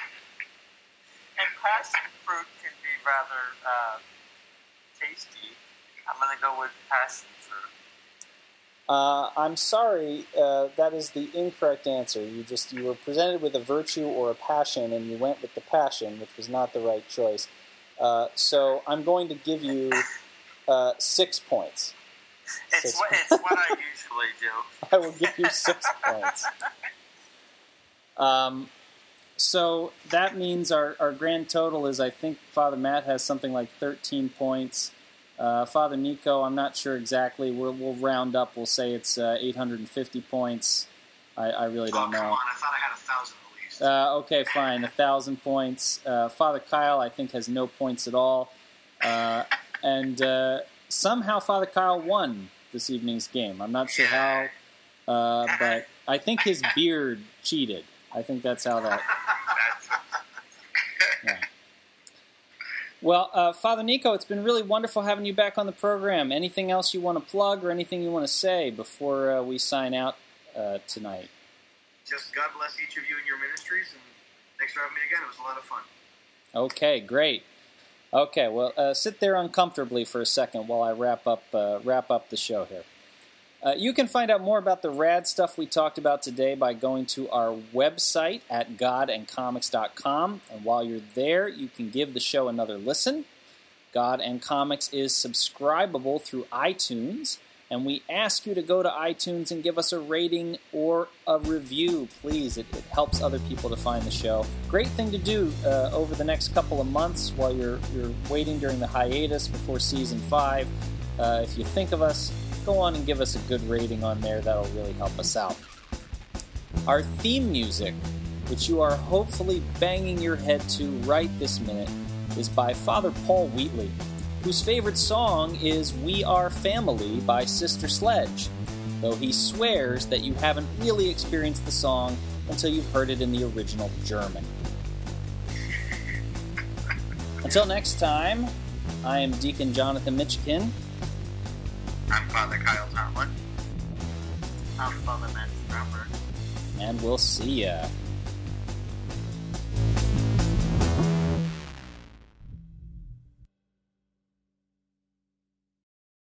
and passion fruit can be rather uh, tasty, I'm going to go with passion fruit. Uh, I'm sorry, uh, that is the incorrect answer. You just you were presented with a virtue or a passion, and you went with the passion, which was not the right choice. Uh, so I'm going to give you uh, six points. It's Six. what, it's what I *laughs* usually do. I will give you six points. Um, so that means our, our grand total is I think Father Matt has something like 13 points. Uh, Father Nico, I'm not sure exactly. We'll, we'll round up. We'll say it's uh, 850 points. I, I really Oh, don't come know. on. I thought I had a thousand at least. Uh, okay, fine. A thousand points. Uh, Father Kyle, I think, has no points at all. And uh, somehow Father Kyle won this evening's game. I'm not sure how, uh, but I think his beard cheated. I think that's how that. *laughs* That's, Well, uh, Father Nico, it's been really wonderful having you back on the program. Anything else you want to plug or anything you want to say before uh, we sign out uh, tonight? Just God bless each of you in your ministries, and thanks for having me again. It was a lot of fun. Okay, great. Okay, well, uh, sit there uncomfortably for a second while I wrap up uh, wrap up the show here. Uh, you can find out more about the rad stuff we talked about today by going to our website at godandcomics.com. And while you're there, you can give the show another listen. God and Comics is subscribable through iTunes, and we ask you to go to iTunes and give us a rating or a review, please. It, it helps other people to find the show. Great thing to do uh, over the next couple of months while you're you're waiting during the hiatus before season five. Uh, if you think of us, go on and give us a good rating on there. That'll really help us out. Our theme music, which you are hopefully banging your head to right this minute, is by Father Paul Wheatley, whose favorite song is We Are Family by Sister Sledge. though he swears that you haven't really experienced the song until you've heard it in the original German. Until next time, I am Deacon Jonathan Mitchican. I'm Father Kyle Tomlin. I'm Father Matt Stromberg. and we'll see ya.